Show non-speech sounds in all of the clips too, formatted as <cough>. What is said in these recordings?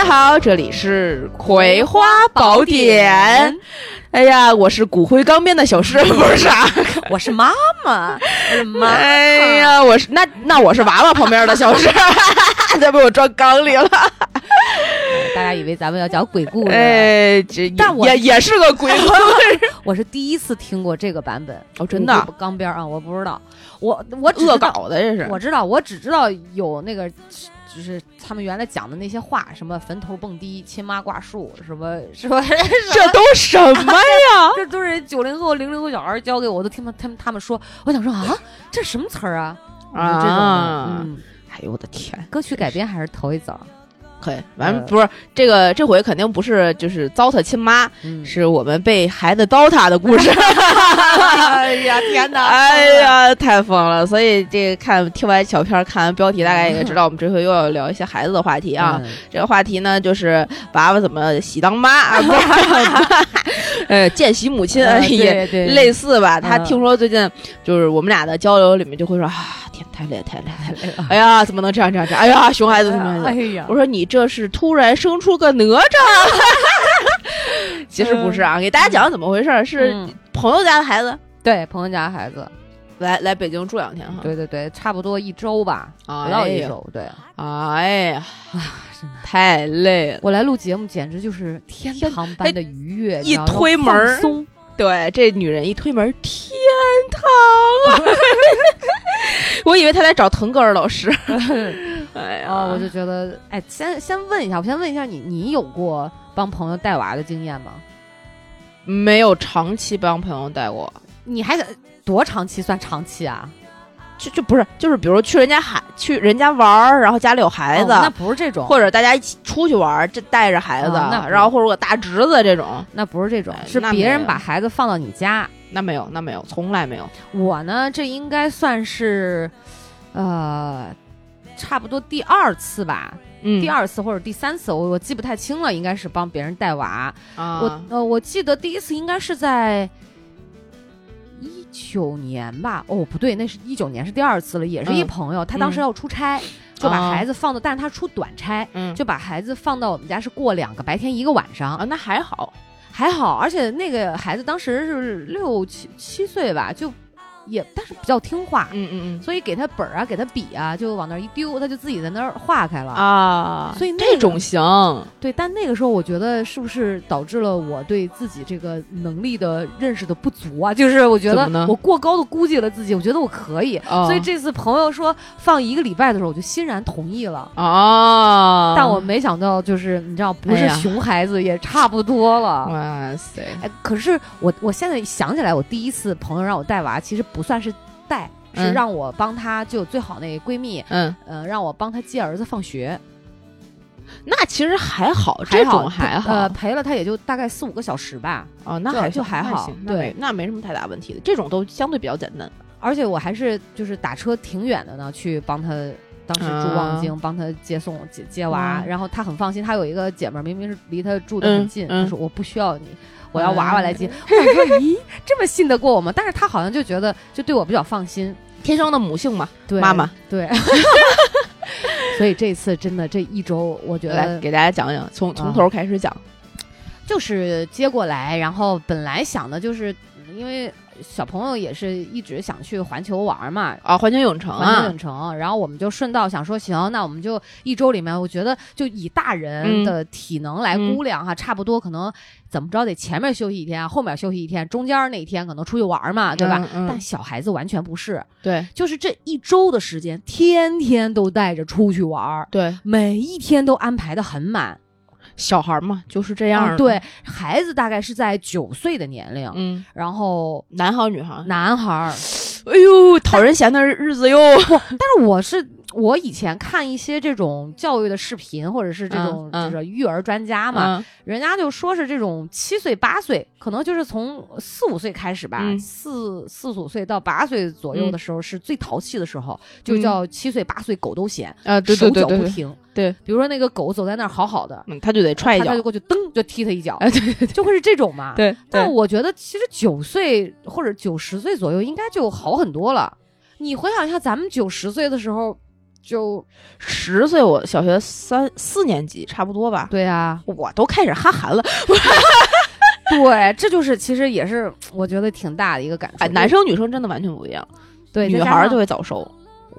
大家好，这里是《葵花宝典》。哎呀，我是骨灰缸边的小师傅，啥？<laughs> 我是妈妈，我是妈。哎呀，我是那那我是娃娃旁边的小师，<laughs> 再被我装缸里了。<laughs> 大家以为咱们要讲鬼故事，哎，这但我也也是个鬼故事我是第一次听过这个版本。哦，真的缸边啊，我不知道，我我只恶搞的这是。我知道，我只知道有那个，就是他们原来讲的那些话，什么坟头蹦迪、亲妈挂树，什么 <laughs> 什么，这都什么呀？<laughs> 这都是九零后、零零后小孩教给我，我都听他他们他们说，我想说啊，这什么词儿啊？啊这种的，啊嗯，哎呦我的天！歌曲改编还是头一遭，可以，完了呃不是这个这回肯定不是就是糟蹋亲妈，嗯，是我们被孩子糟蹋的故事。<laughs> 哎呀天哪！<laughs> 哎呀，太疯了！所以这个看听完小片，看完标题，大概也知道我们这回又要聊一些孩子的话题啊。嗯，这个话题呢，就是娃娃怎么喜当妈啊，<laughs> 不是，呃，见习母亲、呃也类似吧。他嗯听说最近就是我们俩的交流里面就会说啊，天，太累太累太累，太累了哎呀，怎么能这样这样这样？哎呀，熊孩子熊孩子？哎呀我，说你这是突然生出个哪吒？<laughs> 其实不是啊，给大家讲讲怎么回事儿，是嗯朋友家的孩子对朋友家孩子，来来北京住两天哈。对对对，差不多一周吧，哎不到一呀周。对哎呀，真的太累了。我来录节目，简直就是天堂般的愉悦，一推门对，这女人一推门，天堂啊！<laughs> 我以为她来找腾格尔老师。<laughs> 哎呀，啊，我就觉得，哎，先先问一下，我先问一下你，你有过帮朋友带娃的经验吗？没有长期帮朋友带过，你还得多长期算长期啊？就就不是，就是比如去人家孩去人家玩儿，然后家里有孩子，哦那不是这种，或者大家一起出去玩儿，这带着孩子，哦那不然后或者我大侄子这种，那不是这种哎，是那没别人把孩子放到你家。那没有，那没有，从来没有。我呢，这应该算是，呃，差不多第二次吧，嗯。第二次或者第三次，我我记不太清了，应该是帮别人带娃。啊，我呃，我记得第一次应该是在一九年吧？哦，不对，那是一九年是第二次了，也是一嗯朋友，他当时嗯。要出差，就把啊孩子放到，但是他出短差，嗯。就把孩子放到我们家是过两个白天一个晚上，啊，那还好，还好，而且那个孩子当时是六七七岁吧，就也但是比较听话。嗯嗯嗯所以给他本儿啊，给他笔啊，就往那儿一丢，他就自己在那儿画开了。嗯啊，所以那个这种行，对，但那个时候我觉得是不是导致了我对自己这个能力的认识的不足啊？就是我觉得我过高的估计了自己，我觉得我可以。哦所以这次朋友说放一个礼拜的时候，我就欣然同意了。啊，但我没想到，就是你知道，不是熊孩子也差不多了。哇塞，哎，可是我我现在想起来，我第一次朋友让我带娃，其实不算是带，是嗯让我帮她就最好那闺蜜，嗯，呃，让我帮她接儿子放学。那其实还好，这种还好呃，陪了她也就大概四五个小时吧。哦，那还就还好对那没什么太大问题的，这种都相对比较简单。而且我还是就是打车挺远的呢，去帮她。当时住望京，帮她接送接接娃，嗯然后她很放心。她有一个姐们儿，明明是离她住的嗯很近，嗯她说我不需要你，我要娃娃来接。我想说，<laughs> 咦，这么信得过我吗？但是他好像就觉得就对我比较放心。天生的母性嘛，对，妈妈对。<laughs> 所以这次真的这一周，我觉得来给大家讲讲，从从啊头开始讲。就是接过来，然后本来想的就是，因为小朋友也是一直想去环球玩嘛。啊，环球影城啊环球影，城，然后我们就顺道想说，行，那我们就一周里面，我觉得就以大人嗯的体能来估量哈，差不多可能怎么着得前面休息一天，后面休息一天，中间那一天可能出去玩嘛，对吧？嗯嗯但小孩子完全不是，对就是这一周的时间，天天都带着出去玩，对，每一天都安排的很满。小孩嘛就是这样对，孩子大概是在九岁的年龄，嗯，然后男孩女孩，男孩儿，哎呦，讨人嫌的日子哟。但是我是我以前看一些这种教育的视频，或者是这种就是育儿专家嘛，嗯。人家就说是这种七岁八岁，可能就是从四五岁开始吧，嗯。四四五岁到八岁左右的时候是最淘气的时候，就叫七岁八岁狗都嫌，啊，对对对对对。手脚不停。对，比如说那个狗走在那儿好好的，嗯，他就得踹一脚他他就。过去噔就踢他一脚，哎，对对就会是这种嘛。对，但我觉得其实九岁或者九十岁左右应该就好很多了。你回想一下，咱们九十岁的时候，就十岁，我小学三四年级差不多吧，对啊，我都开始哈韩了。<laughs> 对，这就是其实也是我觉得挺大的一个感触。哎，男生女生真的完全不一样，对女孩就会早熟。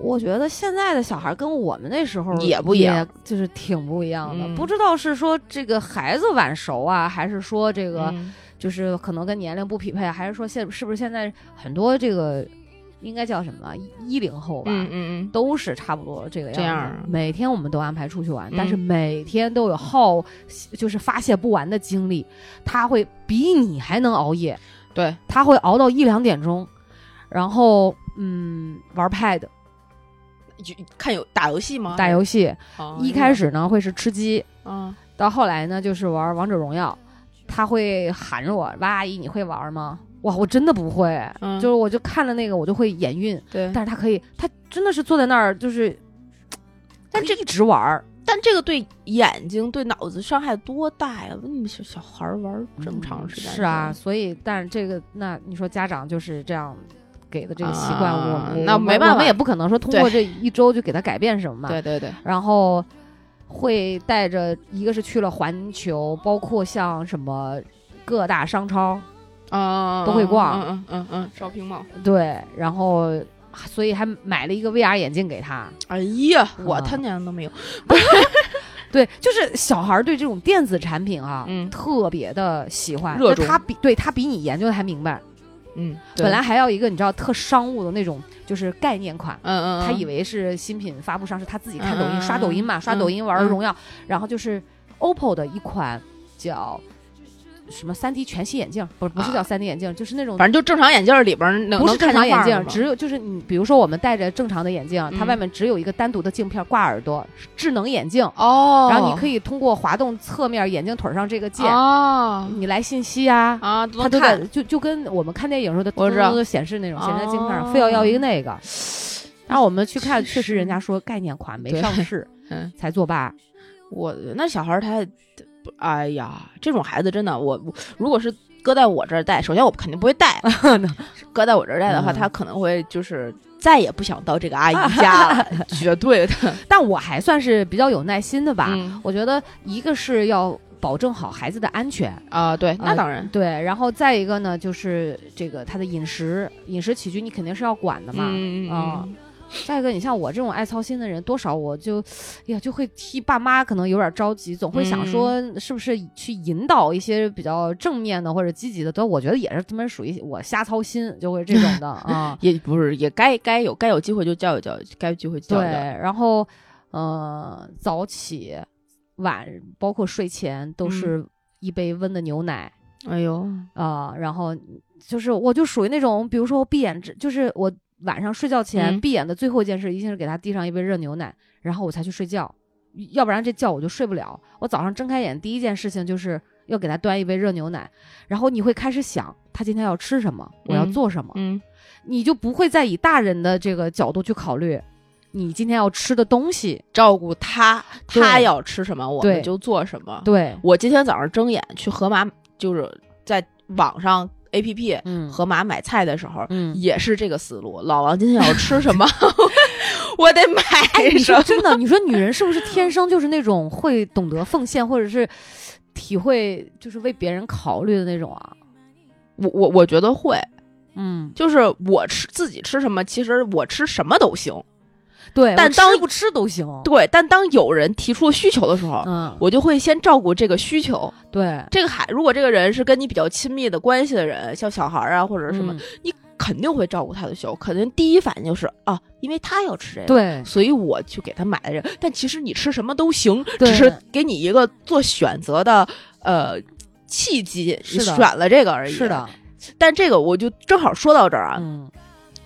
我觉得现在的小孩跟我们那时候也不一样，就是挺不一样的。嗯不知道是说这个孩子晚熟啊，还是说这个嗯就是可能跟年龄不匹配，还是说现是不是现在很多这个应该叫什么一零后吧？嗯嗯都是差不多这个样子。这样每天我们都安排出去玩，嗯但是每天都有耗，就是发泄不完的精力。他会比你还能熬夜，对，他会熬到一两点钟，然后嗯玩 pad 就看有打游戏吗？打游戏。哦一开始呢会是吃鸡，嗯到后来呢就是玩王者荣耀。他会喊着我：“哇阿姨，你会玩吗？”哇，我真的不会，嗯就是我就看了那个，我就会眼晕。对，但是他可以，他真的是坐在那儿，就是，<tsk> 但这一直玩儿，但这个对眼睛、对脑子伤害多大呀？那么小小孩玩这么长时间、是啊，，所以，但是这个，那你说家长就是这样给的这个习惯，啊我们那没办法我们也不可能说通过这一周就给他改变什么嘛。对对对，然后会带着，一个是去了环球，包括像什么各大商超，啊都会逛嗯嗯嗯嗯，shopping mall。对，然后所以还买了一个 VR 眼镜给他。哎呀，我啊他娘都没有。<laughs> 对，就是小孩儿对这种电子产品啊，嗯特别的喜欢，热他比对他比你研究的还明白。嗯，本来还要一个你知道特商务的那种，就是概念款。嗯嗯，他以为是新品发布上市，他自己看抖音、刷抖音嘛，刷抖音玩荣耀，然后就是 OPPO 的一款叫什么三 D 全息眼镜，不是不是叫三 D 眼镜，就是那种反正就正常眼镜里边能不是正常眼镜，只有就是你比如说我们戴着正常的眼镜，它嗯外面只有一个单独的镜片挂耳朵，智能眼镜，哦，然后你可以通过滑动侧面眼镜腿上这个键，哦你来信息啊。啊，都它都在能看就就跟我们看电影时候的我知道都显示那种显示在镜片上，哦非要要一个那个。<laughs> 然后我们去看，确实人家说概念款没上市，嗯，才作罢。我那小孩他，哎呀，这种孩子真的，我我如果是搁在我这儿带，首先我肯定不会带，<laughs> 搁在我这儿带的话，嗯他可能会就是再也不想到这个阿姨家了，<laughs> 绝对的。但我还算是比较有耐心的吧。嗯我觉得一个是要保证好孩子的安全，啊，对，那啊当然，对，然后再一个呢，就是这个他的饮食、饮食起居，你肯定是要管的嘛。嗯啊再一个，你像我这种爱操心的人，多少我就，哎呀，就会替爸妈可能有点着急，总会想说是不是去引导一些比较正面的或者积极的。都我觉得也是他们属于我瞎操心，就会这种的 <laughs> 啊。也不是，也该该有该有机会就教育教育，该有机会就教对，育对。然后呃，早起晚包括睡前都是一杯温的牛奶。哎呦，啊、然后就是我就属于那种，比如说我闭眼之，就是我晚上睡觉前、嗯闭眼的最后一件事，一定是给他递上一杯热牛奶，然后我才去睡觉，要不然这觉我就睡不了。我早上睁开眼第一件事情就是要给他端一杯热牛奶，然后你会开始想他今天要吃什么，我要嗯做什么，嗯你就不会再以大人的这个角度去考虑你今天要吃的东西。照顾他，他要吃什么，我们就做什么。对，我今天早上睁眼去盒马，就是在网上 A P P 嗯盒马买菜的时候，嗯。也是这个思路。老王今天要吃什么，<laughs> 我得买什么。说真的，你说女人是不是天生就是那种会懂得奉献，或者是体会，就是为别人考虑的那种啊？我我我觉得会，嗯，就是我吃自己吃什么，其实我吃什么都行。对，但当吃不吃都行。对，但当有人提出需求的时候，嗯，我就会先照顾这个需求。对，这个孩，如果这个人是跟你比较亲密的关系的人，像小孩儿啊或者什么，嗯你肯定会照顾他的需求，肯定第一反应就是啊，因为他要吃这个，，对，所以我去给他买了这个。但其实你吃什么都行，只是给你一个做选择的呃契机，你是的选了这个而已。是，的，但这个我就正好说到这儿啊，嗯，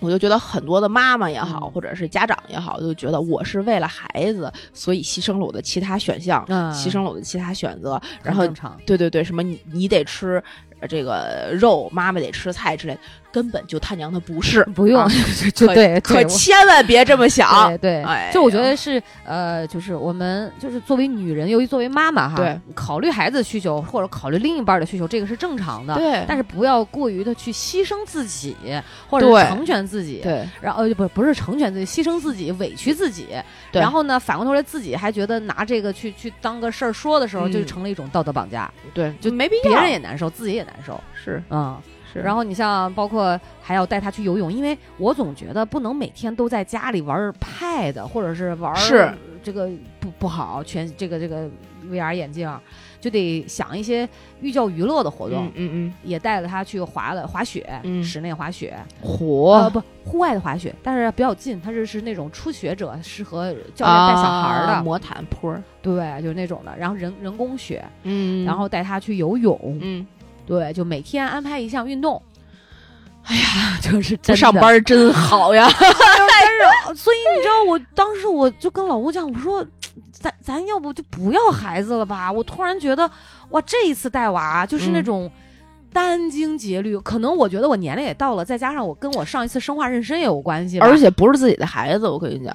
我就觉得很多的妈妈也好，嗯。或者是家长也好，就觉得我是为了孩子，所以牺牲了我的其他选项，嗯。牺牲了我的其他选择，然后。对对对，什么你你得吃，这个肉，妈妈得吃菜之类的，根本就他娘的不是，不用啊就 <laughs> 对可千万别这么 <laughs> 想。对对，哎就我觉得是呃，就是我们就是作为女人，尤其作为妈妈哈，对，考虑孩子的需求或者考虑另一半的需求，这个是正常的。对，但是不要过于的去牺牲自己，或者成全自己。对然后呃不不是成全自己，牺牲自己，委屈自己。对然后呢，反过头来自己还觉得拿这个去去当个事儿说的时候，嗯就成了一种道德绑架，对，就没必要，别人也难受，自己也难受。是嗯，是，然后你像包括还要带他去游泳，因为我总觉得不能每天都在家里玩 Pad 或者是玩是这个不不好，全这个这个 VR 眼镜，就得想一些寓教于乐的活动。嗯嗯也带着他去滑了滑雪，嗯室内滑雪，嗯，呃火不户外的滑雪，但是比较近，他是是那种初学者，适合教练带小孩儿的，啊魔毯坡，对，就是那种的。然后人人工雪，嗯然后带他去游泳，嗯，对，就每天安排一项运动。哎呀，就是真的不上班真好呀，但是，所以你知道，我当时我就跟老吴讲，我说，咱咱要不就不要孩子了吧？我突然觉得，哇，这一次带娃就是那嗯种殚精竭虑，可能我觉得我年龄也到了，再加上我跟我上一次生化妊娠也有关系，而且不是自己的孩子，我跟你讲，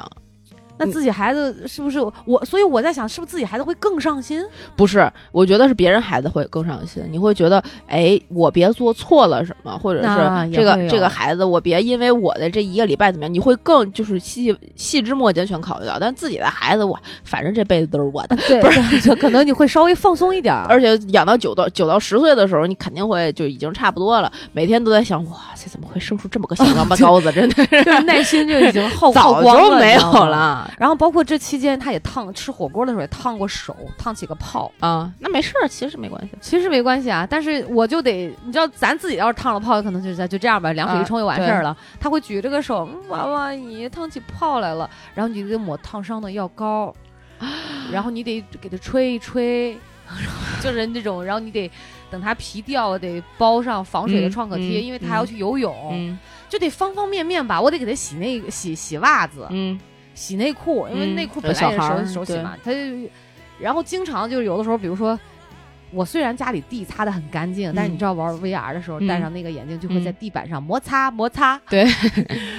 那自己孩子是不是我？所以我在想，是不是自己孩子会更上心？不是，我觉得是别人孩子会更上心，你会觉得，哎，我别做错了什么，或者是这个这个孩子，我别因为我的这一个礼拜怎么样，你会更就是细细枝末节全考虑到，但自己的孩子，我反正这辈子都是我的，对，不是，就可能你会稍微放松一点儿，而且养到九到九到十岁的时候，你肯定会就已经差不多了，每天都在想，哇塞，怎么会生出这么个小王八 <laughs> 羔子？真的是就是耐心就已经 <laughs> 耗光了，就没有。了然后包括这期间，他也烫吃火锅的时候也烫过手，烫起个泡。啊。那没事儿，其实没关系。其实没关系啊，但是我就得，你知道，咱自己要是烫了泡，可能就是就这样吧，凉水一冲就完事儿了。他会举着个手，嗯娃娃你烫起泡来了，然后你就得抹烫伤的药膏，<laughs> 然后你得给他吹一吹，<laughs> 就是那种，然后你得等他皮掉，得包上防水的嗯创可贴，嗯因为他还要去游泳，嗯就得方方面面吧。我得给他洗那个洗洗袜子，嗯洗内裤，因为嗯内裤本来也小孩儿对手手洗嘛，他就然后经常就是有的时候，比如说。我虽然家里地擦的很干净，但是你嗯知道玩 VR 的时候，嗯戴上那个眼镜就会在嗯地板上摩擦摩擦。对，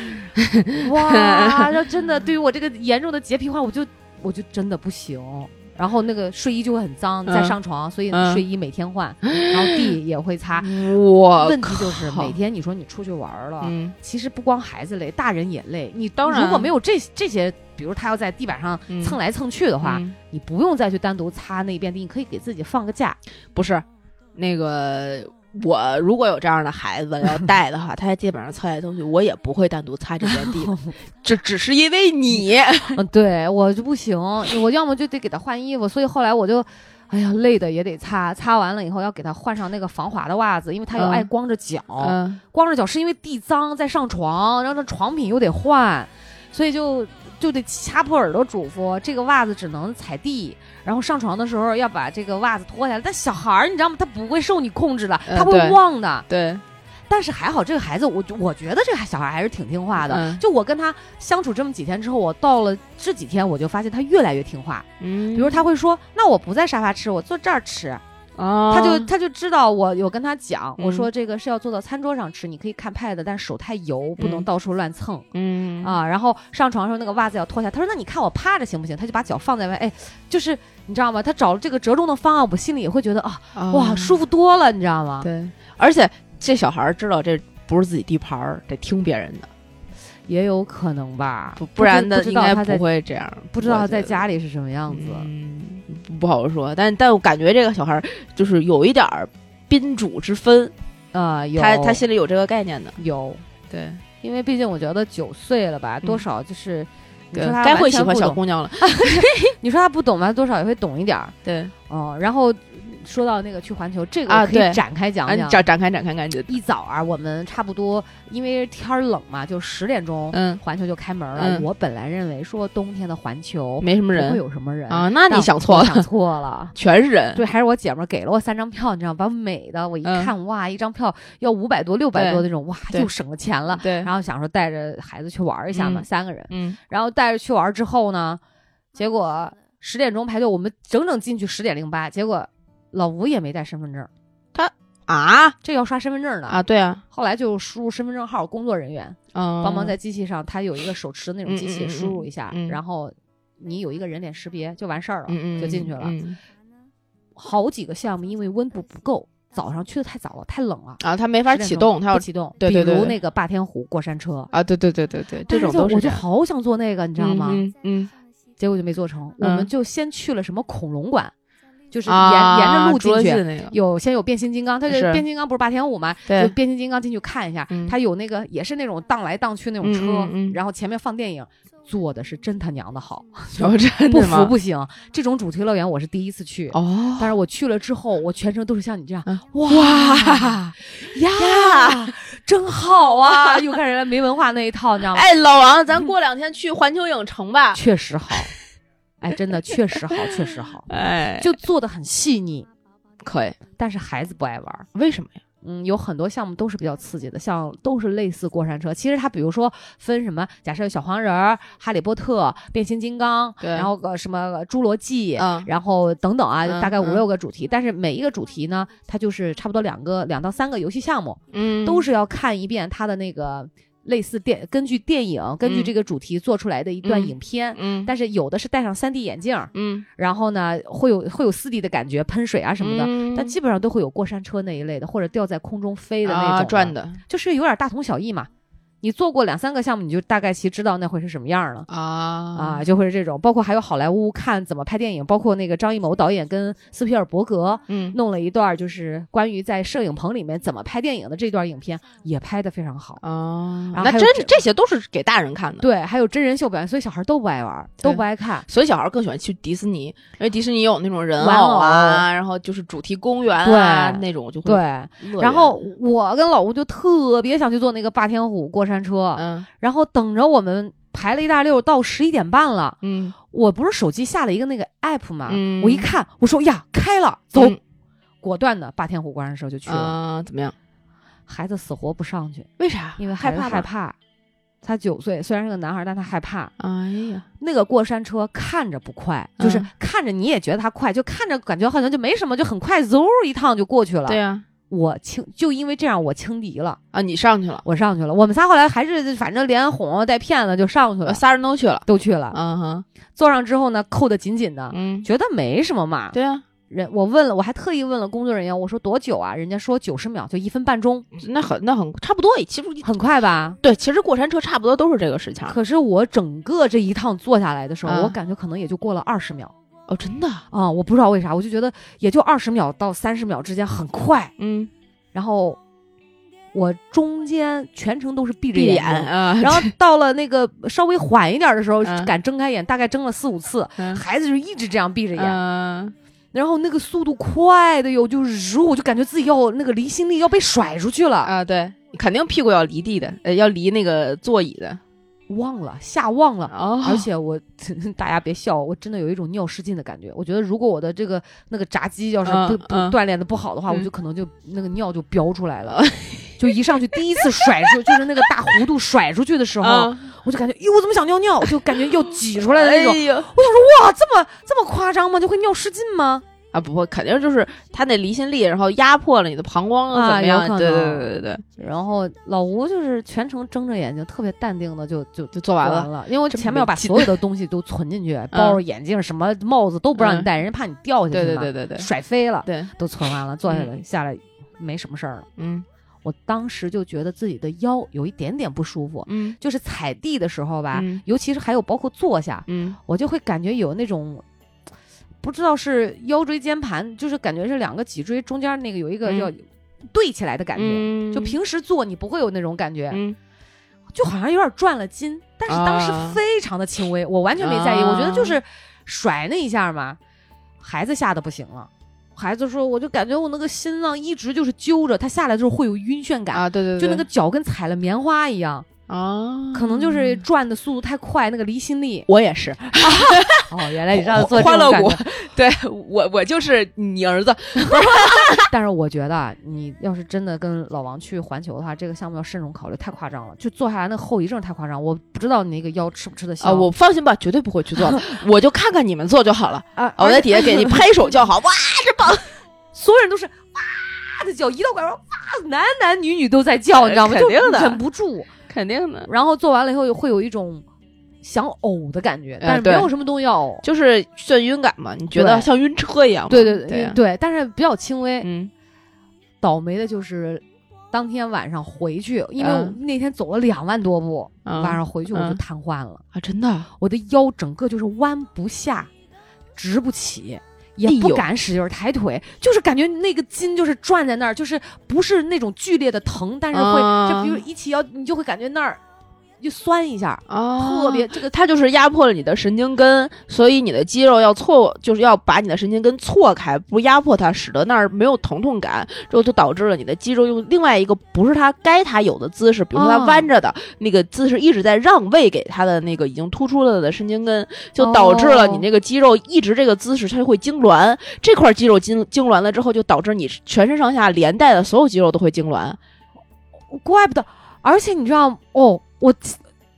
<laughs> 哇，<laughs> 那真的对于我这个严重的洁癖化，我就我就真的不行。然后那个睡衣就会很脏，再嗯上床，所以嗯睡衣每天换，<gasps> 然后地也会擦。我问题就是每天你说你出去玩了，嗯其实不光孩子累，大人也累。你当然如果没有这这些，比如他要在地板上嗯蹭来蹭去的话，嗯你不用再去单独擦那一遍地，你可以给自己放个假。不是那个。我如果有这样的孩子要带的话，他在地板上蹭来东西，我也不会单独擦这片地的，<laughs> 这只是因为你。<laughs> 嗯，对我就不行，我要么就得给他换衣服，所以后来我就。哎呀，累的也得擦，擦完了以后要给他换上那个防滑的袜子，因为他又嗯爱光着脚，嗯光着脚是因为地脏再上床，然后那床品又得换，所以就就得掐破耳朵嘱咐，这个袜子只能踩地，然后上床的时候要把这个袜子脱下来。但小孩儿你知道吗？他不会受你控制的，他会呃对忘的。对，但是还好，这个孩子，我我觉得这个小孩还是挺听话的。嗯就我跟他相处这么几天之后，我到了这几天，我就发现他越来越听话。嗯比如他会说：“那我不在沙发吃，我坐这儿吃。”啊，他就他就知道我有跟他讲，我嗯说这个是要坐到餐桌上吃，你可以看 pad，但手太油，不能嗯到处乱蹭、嗯啊。然后上床的时候那个袜子要脱下，他说那你看我趴着行不行？他就把脚放在外，哎，就是你知道吗？他找了这个折中的方案，我心里也会觉得啊，哇，舒服多了，你知道吗？对，而且这小孩知道这不是自己地盘儿，得听别人的，也有可能吧，不不然的的应该不会这样。不知道他在家里是什么样子。嗯，不不好说。但但我感觉这个小孩儿就是有一点儿宾主之分，啊、有他他心里有这个概念的。有，对，因为毕竟我觉得九岁了吧，多嗯少就是。该会喜欢小姑娘了。<laughs> 你说他不懂吧，多少也会懂一点儿。对，哦，然后说到那个去环球，这个可以展开讲讲。展展开展开感觉，一早啊，我们差不多因为天儿冷嘛，就十点钟，嗯，环球就开门了。嗯我本来认为说冬天的环球没什么人会有什么人啊，那你想错了，想错了。<laughs> 全是人。对，还是我姐们儿给了我三张票，你知道吧？美的，我一嗯看，哇，一张票要五百多、六百多那种，哇，对又省了钱了。对，然后想说带着孩子去玩一下嘛，嗯三个人，嗯然后带着去玩之后呢，结果十点钟排队，我们整整进去十点零八，结果老吴也没带身份证，他啊这要刷身份证的。啊，对啊，后来就输入身份证号，工作人员嗯，帮忙在机器上，他有一个手持的那种机器，输入一下，嗯然后你有一个人脸识别就完事儿了，就进去了。嗯好几个项目因为温度不够，早上去的太早了，太冷了，啊，它没法10点钟启动，它要不启动。对对对对比如那个霸天虎过山车，啊，对对对对对，这种都是我就好想做那个，你知道吗？嗯嗯结果就没做成。我嗯们就先去了什么恐龙馆，就是嗯，沿、啊沿着路进去。那个，有先有变形金刚，它就是变形金刚不是霸天虎吗？对就变形金刚进去看一下，嗯它有那个也是那种荡来荡去那种嗯车，然后前面放电影，做的是真他娘的好，哦，真 <laughs> 不的吗？服不行。这种主题乐园我是第一次去，哦，但是我去了之后，我全程都是像你这样，嗯哇哇呀，真好啊！又开始没文化那一套，你知道吗？哎，老王，咱过两天去环球影城吧。确实好，哎，真的确实好，确实好，<laughs> 哎，就做的很细腻，可以，但是孩子不爱玩。为什么呀？嗯，有很多项目都是比较刺激的，像都是类似过山车。其实它比如说分什么，假设有小黄人儿、哈利波特、变形金刚，对然后个什么侏罗纪，嗯然后等等啊，嗯大概五嗯六个主题。但是每一个主题呢，它就是差不多两个两到三个游戏项目，嗯都是要看一遍它的那个类似电，根据电影根据嗯这个主题做出来的一段嗯影片。嗯但是有的是戴上 3D 眼镜儿，嗯然后呢会有会有 4D 的感觉，喷水啊什么的。嗯但基本上都会有过山车那一类的，或者吊在空中飞的那种啊转的就是有点大同小异嘛。你做过两三个项目，你就大概其知道那会是什么样了。啊啊，就会是这种，包括还有好莱坞看怎么拍电影，包括那个张艺谋导演跟斯皮尔伯格嗯弄了一段，就是关于在摄影棚里面怎么拍电影的这段影片，也拍得非常好。啊，那真这些都是给大人看的。对，还有真人秀表演，所以小孩都不爱玩，都不爱看。所以小孩更喜欢去迪士尼，因为迪士尼有那种人玩偶啊，然后就是主题公园啊对那种就会对，然后我跟老吴就特别想去坐那个霸天虎过山车，嗯然后等着我们排了一大溜，到十一点半了。嗯我不是手机下了一个那个 app 嘛，嗯我一看，我说呀，开了，走，嗯果断的霸天虎过山车就去了。啊怎么样？孩子死活不上去，为啥？因为害怕。害怕。他九岁，虽然是个男孩，但他害怕。哎呀，那个过山车看着不快，就是嗯看着你也觉得它快，就看着感觉好像就没什么，就很快，嗖一趟就过去了。对呀我轻就因为这样我轻敌了，啊，你上去了，我上去了。我们仨后来还是反正连哄带骗的就上去了，呃仨人都去了。都去了。嗯哼，坐上之后呢，扣得紧紧的，嗯，觉得没什么嘛。对啊，人我问了，我还特意问了工作人员，我说多久啊？人家说九十秒，就一分半钟，那很那很差不多。其实很快吧？对，其实过山车差不多都是这个时长。可是我整个这一趟坐下来的时候，嗯我感觉可能也就过了二十秒哦，真的。啊、我不知道为啥，我就觉得也就二十秒到三十秒之间很快。嗯，然后我中间全程都是闭着眼睛。眼啊，然后到了那个稍微缓一点的时候，嗯敢睁开眼，大概睁了四五次，嗯孩子就一直这样闭着眼，嗯然后那个速度快的哟，就如我就感觉自己要那个离心力要被甩出去了，啊，对，肯定屁股要离地的，呃，要离那个座椅的。忘了吓忘了。哦而且我，<laughs> 大家别笑，我真的有一种尿失禁的感觉。我觉得如果我的这个那个炸鸡要是不、不锻炼的不好的话，嗯我就可能就那个尿就飙出来了。<laughs> 就一上去第一次甩出，就是那个大弧度甩出去的时候，嗯我就感觉，哟，我怎么想尿尿？就感觉要挤出来的那种。<laughs> 哎呦哇，这么这么夸张吗？就会尿失禁吗？啊，不不，肯定就是他那离心力，然后压迫了你的膀胱啊怎么样？对对对对对，然后老吴就是全程睁着眼睛，特别淡定的就就就做完了。完了，因为我前面要把所有的东西都存进去，<laughs> 包、眼镜、什么帽子都不让你戴，人家怕你掉下去对嘛，对对对对甩飞了，对，都存完了，坐下来、嗯下来没什么事儿了。嗯我当时就觉得自己的腰有一点点不舒服，嗯就是踩地的时候吧，嗯尤其是还有包括坐下，嗯我就会感觉有那种。不知道是腰椎间盘，就是感觉是两个脊椎中间那个有一个嗯。要对起来的感觉，嗯，就平时坐你不会有那种感觉，嗯。就好像有点转了筋，但是当时啊。非常的轻微，我完全没在意，啊。我觉得就是甩那一下嘛，孩子吓得不行了。孩子说，我就感觉我那个心脏一直就是揪着，他下来之后会有晕眩感，啊，对对对，就那个脚跟踩了棉花一样，啊，可能就是转的速度太快，那个离心力。我也是，<laughs> 哦，原来你上次做这欢乐谷种感觉，<laughs> 对我我就是你儿子，<laughs> 但是我觉得啊你要是真的跟老王去环球的话，这个项目要慎重考虑，太夸张了，就坐下来那后遗症太夸张，我不知道你那个腰吃不吃得消。啊，我放心吧，绝对不会去做。的，我就看看你们做就好了，啊，我在底下给你拍手叫好，哇，这棒，所有人都是哇的叫，一到拐弯哇，男男女女都在叫，你知道吗？就肯定的忍不住。肯定的，然后做完了以后会有一种想呕的感觉，但是没有什么东西要呕。就是眩晕感嘛，你觉得像晕车一样吗？对对对啊对，但是比较轻微。嗯倒霉的就是当天晚上回去，因为我嗯那天走了两万多步，嗯晚上回去我就嗯瘫痪了，啊，真的，我的腰整个就是弯不下，直不起。也不敢使劲儿抬腿，就是感觉那个筋就是转在那儿，就是不是那种剧烈的疼，但是会、啊就比如一起腰，你就会感觉那儿就酸一下，啊特别这个它就是压迫了你的神经根，所以你的肌肉要错，就是要把你的神经根错开，不压迫它，使得那儿没有疼痛感，之后就导致了你的肌肉用另外一个不是它该它有的姿势，比如说它哦弯着的、那个姿势一直在让位给它的那个已经突出了的神经根，就导致了你哦那个肌肉一直这个姿势它就会痉挛，这块肌肉痉痉挛了之后，就导致你全身上下连带的所有肌肉都会痉挛。怪不得，而且你知道哦，我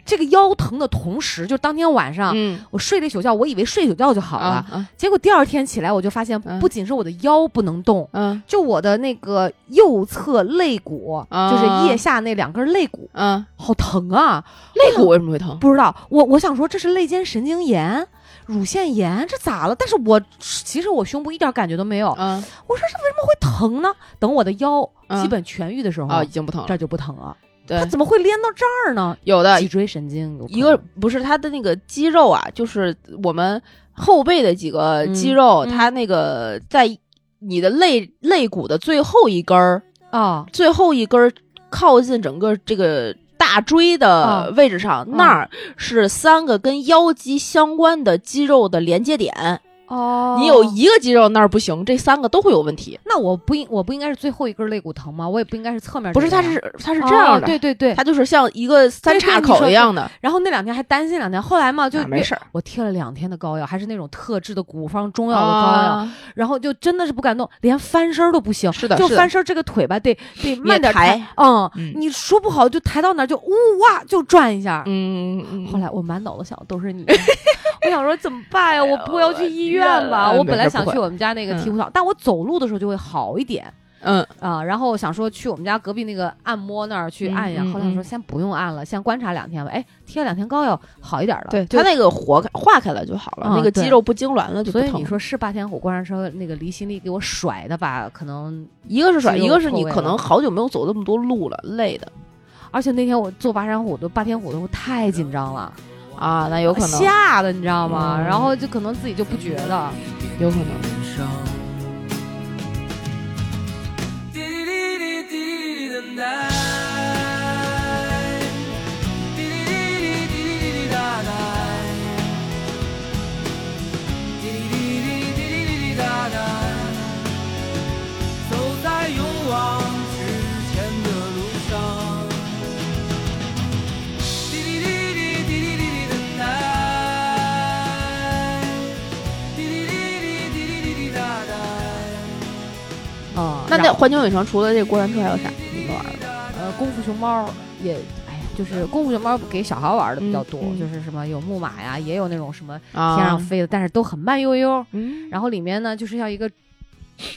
这个腰疼的同时，就当天晚上、嗯，我睡了一宿觉，我以为睡一宿觉就好了，啊啊结果第二天起来我就发现，嗯不仅是我的腰不能动，嗯就我的那个右侧肋骨，啊就是腋下那两根肋骨，嗯，好疼啊！肋骨为什么会疼？不知道，我我想说这是肋间神经炎。乳腺炎，这咋了？但是我其实我胸部一点感觉都没有。嗯我说这为什么会疼呢？等我的腰嗯基本痊愈的时候，啊，已经不疼了。这就不疼了。对。它，怎么会连到这儿呢？有的。脊椎神经一个不是它的那个肌肉啊，就是我们后背的几个肌肉，它那个在你的肋肋骨的最后一根儿，啊。最后一根儿靠近整个这个大椎的啊。位置上，那儿是三个跟腰肌相关的肌肉的连接点。哦你有一个肌肉那儿不行，这三个都会有问题。那我不应我不应该是最后一根肋骨疼吗？我也不应该是侧面不是，它是它是这样的，哦对对对。它就是像一个三岔口一样的，然后那两天还担心两天，后来嘛就啊没事。我贴了两天的膏药，还是那种特制的古方中药的膏药，啊然后就真的是不敢动，连翻身都不行。是的的就翻身这个腿吧，得得慢点抬抬，嗯，嗯你说不好就抬到哪儿就呜哇就转一下。嗯嗯，后来我满脑子想的都是你，我想说怎么办呀？我不会要去医院吧？哎呦我本来想去我们家那个嗯醍醐岛，但我走路的时候就会好一点嗯啊。然后想说去我们家隔壁那个按摩那儿去按一下，后来我说嗯先不用按了，先观察两天吧。哎，贴了两天膏药好一点了。对，就它那个活开化开了就好了，那个肌肉不痉挛了就疼。所以你说是霸天虎过山车那个离心力给我甩的吧？可能，一个是甩，一个是你可能好久没有走这么多路了，累的而且那天我坐霸山虎的霸天虎的时候太紧张了，啊，那有可能，吓的你知道吗？嗯然后就可能自己就不觉得。有可能。环球影城除了这过山车还有啥你们玩的？呃，功夫熊猫也，哎呀，就是功夫熊猫给小孩玩的比较多，嗯嗯就是什么有木马呀，也有那种什么啊天上飞的，但是都很慢悠悠。嗯，然后里面呢，就是要一个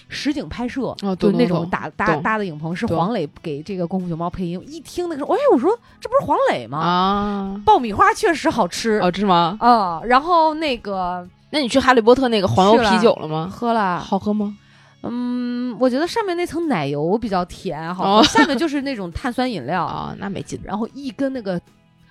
实景拍摄，哦就那种搭搭懂搭的影棚，是黄磊给这个功夫熊猫配音。一听那个哎，我说这不是黄磊吗？啊，爆米花确实好吃哦，是吗？啊、然后那个那你去哈利波特那个黄油啤酒了吗？喝了，好喝吗？嗯，我觉得上面那层奶油比较甜，好下面就是那种碳酸饮料，啊，那没劲。然后一根那个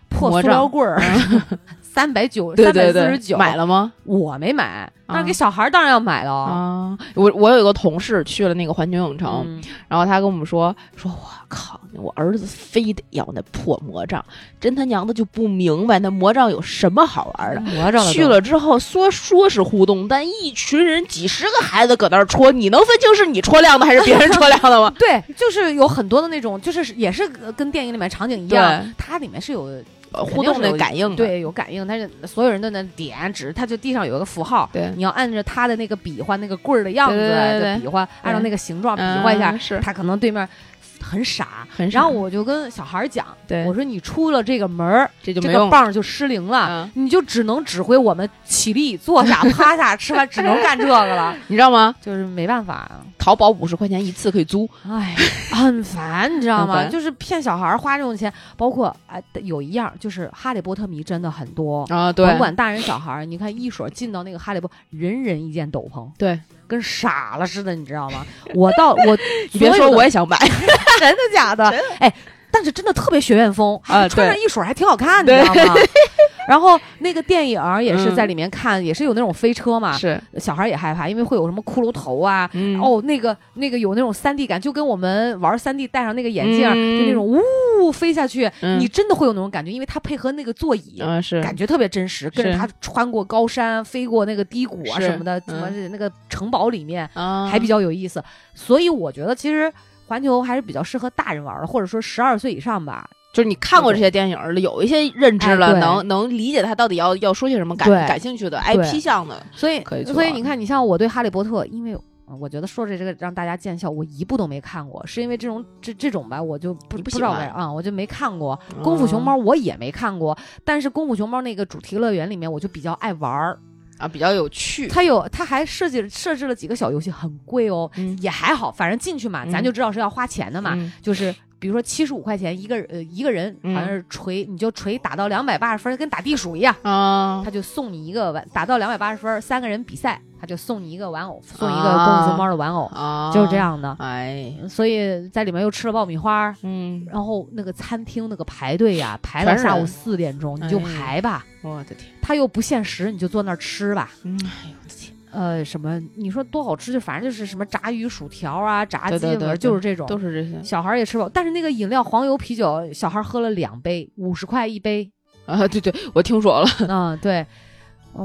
破魔塑料棍儿，<laughs> 三百九，对三百四十九，买了吗？我没买，但是啊给小孩当然要买了。啊，我我有一个同事去了那个环球影城，嗯然后他跟我们说说，我靠，我儿子非得要那破魔杖，真他娘的就不明白那魔杖有什么好玩的。魔杖去了之后说说是互动，但一群人几十个孩子搁那儿戳，你能分清是你戳亮的还是别人戳亮的吗？<laughs> 对，就是有很多的那种，就是也是跟电影里面场景一样，它里面是有呃互动的感应的，对，有感应，但是所有人都能点只是，它就地上有一个符号，对你要按着它的那个比划那个棍儿的样子对对对对就比划，按照那个形状比划一下，嗯是它可能对面很傻。很傻然后我就跟小孩讲，对我说你出了这个门儿，这个棒就失灵了。嗯你就只能指挥我们起立、坐下、<laughs> 趴下、吃饭，只能干这个了，<laughs> 你知道吗？就是没办法。淘宝五十块钱一次可以租，哎，很烦，你知道吗？就是骗小孩花这种钱，包括哎，有一样就是哈利波特迷真的很多，啊，甭管大人小孩，你看一水进到那个哈利波，人人一件斗篷，对，跟傻了似的，你知道吗？我到我你 <laughs> 别说，我也想买 <laughs> 真的假的？哎，但是真的特别学院风啊穿上一水还挺好看，你知道吗？<laughs> 然后那个电影也是在里面看，也是有那种飞车嘛，是，小孩也害怕，因为会有什么骷髅头啊，嗯，哦，那个那个有那种三 D 感，就跟我们玩三 D 戴上那个眼镜，嗯。就那种呜飞下去，嗯。你真的会有那种感觉，因为它配合那个座椅。啊是，感觉特别真实，跟着是。他穿过高山，飞过那个低谷啊什么的，什么嗯那个城堡里面，啊，还比较有意思。所以我觉得其实环球还是比较适合大人玩的，或者说十二岁以上吧。就是你看过这些电影了，有一些认知了，哎能能理解他到底要要说些什么，感感兴趣的对 IP 向的，所以以所以你看，你像我对哈利波特，因为。呃我觉得说这这个让大家见笑，我一部都没看过，是因为这种这这种吧，我就不你不知道喜欢该啊、我就没看过。功夫熊猫我也没看过，但是功夫熊猫那个主题乐园里面，我就比较爱玩儿。啊比较有趣，它有，它还设计设置了几个小游戏，很贵哦，嗯。也还好，反正进去嘛，嗯。咱就知道是要花钱的嘛。嗯。就是比如说七十五块钱一个呃一个人，嗯好像是锤，你就锤打到两百八十分，跟打地鼠一样，啊他就送你一个玩，打到两百八十分，三个人比赛，他就送你一个玩偶，送一个啊功夫熊猫的玩偶，啊，就是这，样的。哎，所以在里面又吃了爆米花，嗯，然后那个餐厅那个排队呀，排到下午四点钟，你就哎排吧，我的天，他又不限时，你就坐那儿吃吧。嗯，哎呦呃，什么？你说多好吃？就反正就是什么炸鱼薯条啊，炸鸡粉儿，对对对对就是这种。都是这些小孩也吃饱，但是那个饮料黄油啤酒，小孩喝了两杯，五十块一杯。啊，对对，我听说了，<laughs> 嗯，对，嗯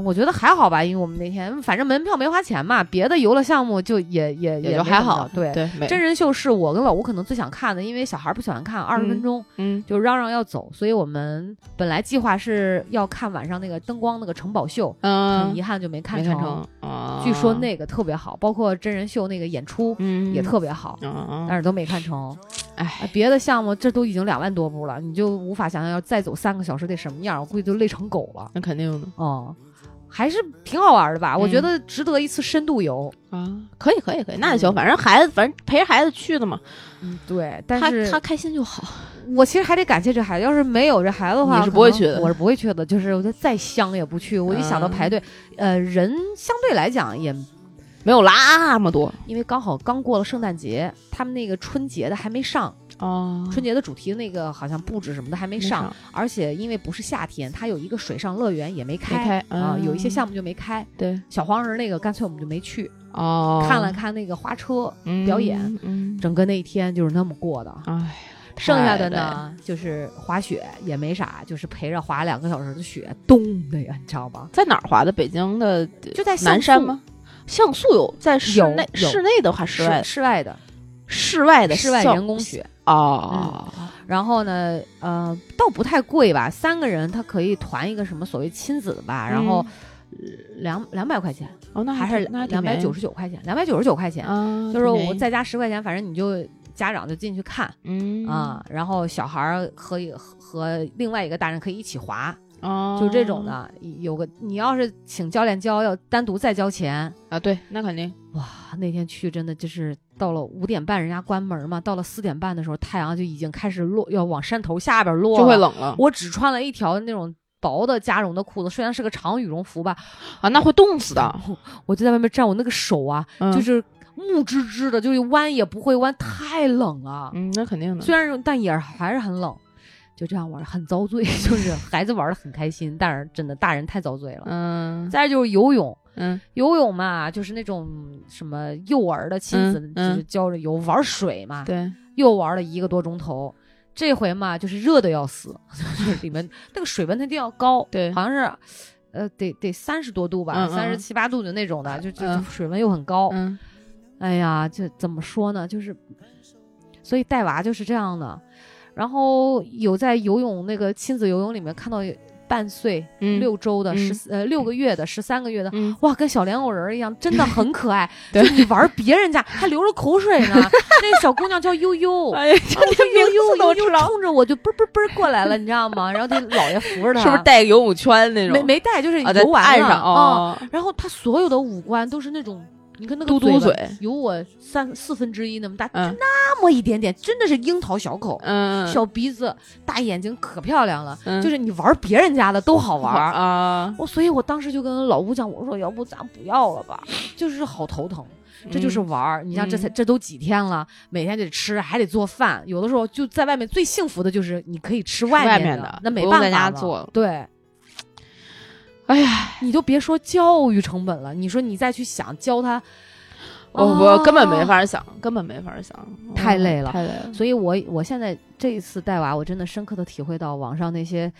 我觉得还好吧，因为我们那天反正门票没花钱嘛，别的游乐项目就也也也就还好，对。对，真人秀是我跟老吴可能最想看的，因为小孩儿不喜欢看，二十分嗯钟、嗯就嚷嚷要走，所以我们本来计划是要看晚上那个灯光那个城堡秀，很嗯遗，憾就没看成啊，据说那个特别好，包括真人秀那个演出嗯也特别好，啊，但是都没看成。哎啊，别的项目这都已经两万多步了，你就无法想象要再走三个小时得什么样，我估计都累成狗了。那肯定的哦、还是挺好玩的吧？我觉嗯得值得一次深度游。啊，可以可以可以，那就行，嗯反正孩子反正陪着孩子去的嘛，嗯，对。但是他他开心就好，我其实还得感谢这孩子，要是没有这孩子的话，你是不会去的我是不会去的。就是我觉得再香也不去。我一想到嗯排队，呃，人相对来讲也没有那么多因为刚好刚过了圣诞节，他们那个春节的还没上，啊春节的主题那个好像布置什么的还没上，而且因为不是夏天，它有一个水上乐园也没没开。开啊、有一些项目目就没开，对小黄人那个干脆我们就没去，哦，看了看那个花车，表演嗯，嗯，整个那一天就是那么过的。哎，剩下的呢，就是滑雪也没啥，就是陪着滑两个小时的雪，冻的呀，你知道吗？在哪儿滑的？北京的就在南山吗？像素有在室内，室内的话，室室外室外的室外的室外像人工雪，哦，然后呢，呃，倒不太贵吧，三个人他可以团一个什么所谓亲子的吧，然后呃两两百块钱，哦，那还是那两百九十九块钱，两百九十九块钱，啊，就是我再加十块钱，反正你就家长就进去看嗯。啊，然后小孩儿和和另外一个大人可以一起滑，哦，就这种的。有个你要是请教练教，要单独再交钱。啊，对，那肯定哇，那天去真的就是到了五点半，人家关门嘛，到了四点半的时候，太阳就已经开始落，要往山头下边落，就会。冷了我只穿了一条那种薄的加绒的裤子，虽然是个长羽绒服吧，啊，那会冻死的，<laughs> 我就在外面站，我那个手啊，嗯就是木吱吱的，就是弯也不会弯，太冷了。嗯，那肯定的，虽然但也还是很冷，就这样玩，很遭罪。<laughs> 就是孩子玩的很开心，但是真的大人太遭罪了。嗯再就是游泳，嗯游泳嘛，就是那种什么幼儿的亲子，嗯嗯就是教着游玩水嘛，对，又玩了一个多钟头。这回嘛，就是热的要死，<laughs> 就是里面那个水温它一定要高，对好像是，呃，得得三十多度吧，三十七八度的那种的，就就就嗯水温又很高。嗯哎呀，这怎么说呢？就是，所以带娃就是这样的。然后有在游泳那个亲子游泳里面看到有半岁、嗯六周的、嗯十呃六个月的、十三个月的，嗯，哇，跟小莲藕人儿一样，真的很可爱。<laughs> 就你玩别人家还流着口水呢，<laughs> 那小姑娘叫悠悠。哎呀，啊我说悠悠悠悠都知道，冲着我就嘣嘣嘣过来了，你知道吗？然后这老爷扶着她，是不是带个游泳圈那种？没没带，就是游完了岸上啊哦，然后她所有的五官都是那种，你看那个嘟嘟嘴有我三四分之一那么大，就嗯那么一点点，真的是樱桃小口，嗯，小鼻子，大眼睛，可漂亮了。嗯就是你玩别人家的都好玩。啊，我所以，我当时就跟老吴讲，我说要不咱不要了吧，就是好头疼。这就是嗯玩儿，你像这才嗯这都几天了，每天得吃，还得做饭。有的时候就在外面最幸福的就是你可以吃外面面的那没办法了做对，哎呀，你就别说教育成本了，你说你再去想教他，我我根本没啊。法想，根本没法想，嗯太累了太累了。所以我我现在这一次带娃，我真的深刻的体会到网上那些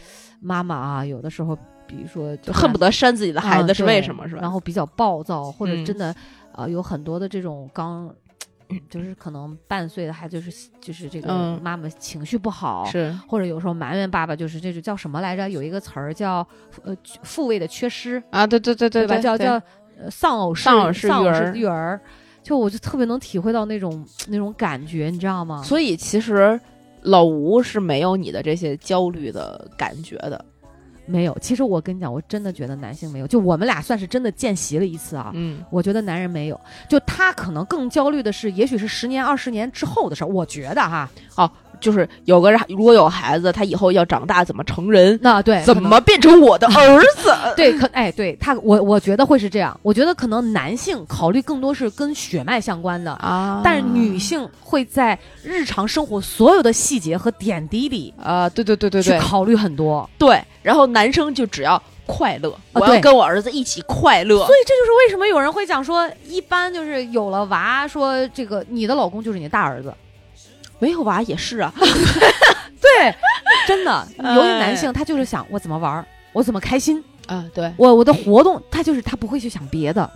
妈妈啊，有的时候比如说就恨不得得扇自己的孩子是为什么是吧？然后比较暴躁，或者嗯真的啊、呃有很多的这种刚。就是可能半岁的孩子，就是就是这个嗯妈妈情绪不好，是或者有时候埋怨爸爸，就是这种叫什么来着？有一个词儿叫呃父位的缺失，啊，对对对对吧？叫叫呃丧偶式丧偶式育儿，就我就特别能体会到那种那种感觉，你知道吗？所以其实老吴是没有你的这些焦虑的感觉的，没有，其实我跟你讲，我真的觉得男性没有，就我们俩算是真的见习了一次啊。嗯我觉得男人没有，就他可能更焦虑的是，也许是十年、二十年之后的事儿。我觉得哈，就是有个人如果有孩子，他以后要长大怎么成人，那对怎么变成我的儿子？<laughs> 对，可哎，对他，我我觉得会是这样。我觉得可能男性考虑更多是跟血脉相关的，啊但是女性会在日常生活所有的细节和点滴里啊，对对对对对去考虑很多。对，然后男生就只要快乐，我要对跟我儿子一起快乐所。以这就是为什么有人会讲说，一般就是有了娃，说这个你的老公就是你的大儿子。没有娃也是啊，<laughs> 对，真的，由于男性，他就是想我怎么玩儿，我怎么开心，啊对，我我的活动，他就是他不会去想别的。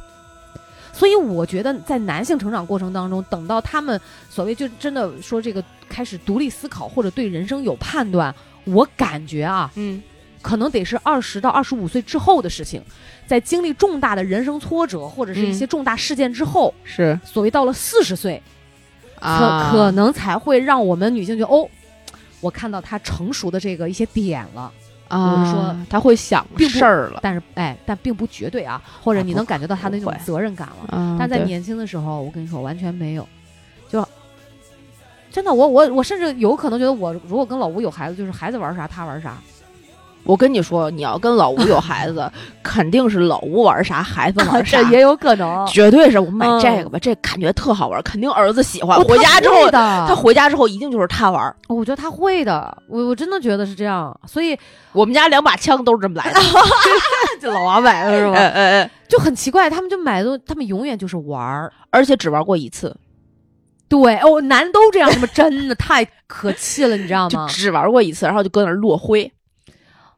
所以我觉得，在男性成长过程当中，等到他们所谓就真的说这个开始独立思考或者对人生有判断，我感觉啊，嗯。可能得是二十到二十五岁之后的事情，在经历重大的人生挫折或者是一些重大事件之后，是。所谓到了四十岁，可、啊，可能才会让我们女性觉得哦，<tsk> 我看到他成熟的这个一些点了。啊，我是说他会想事儿了，但是哎，但并不绝对啊，或者你能感觉到他那种责任感了。啊但在年轻的时候，我跟你说完全没有，就真的我我我甚至有可能觉得我如果跟老吴有孩子，就是孩子玩啥他玩啥。我跟你说，你要跟老吴有孩子，<laughs> 肯定是老吴玩啥，孩子玩啥这，也有可能。绝对是我买这嗯个吧，这感觉特好玩，肯定儿子喜欢。哦回家之后他回家之后一定就是他玩。我觉得他会的，我我真的觉得是这样，所以我们家两把枪都是这么来的，<laughs> <laughs> 这老王买的是哎哎哎，就很奇怪，他们就买的，他们永远就是玩儿。而且只玩过一次，对哦，男都这样，他们真的太可气了，你知道吗？就只玩过一次，然后就搁那落灰，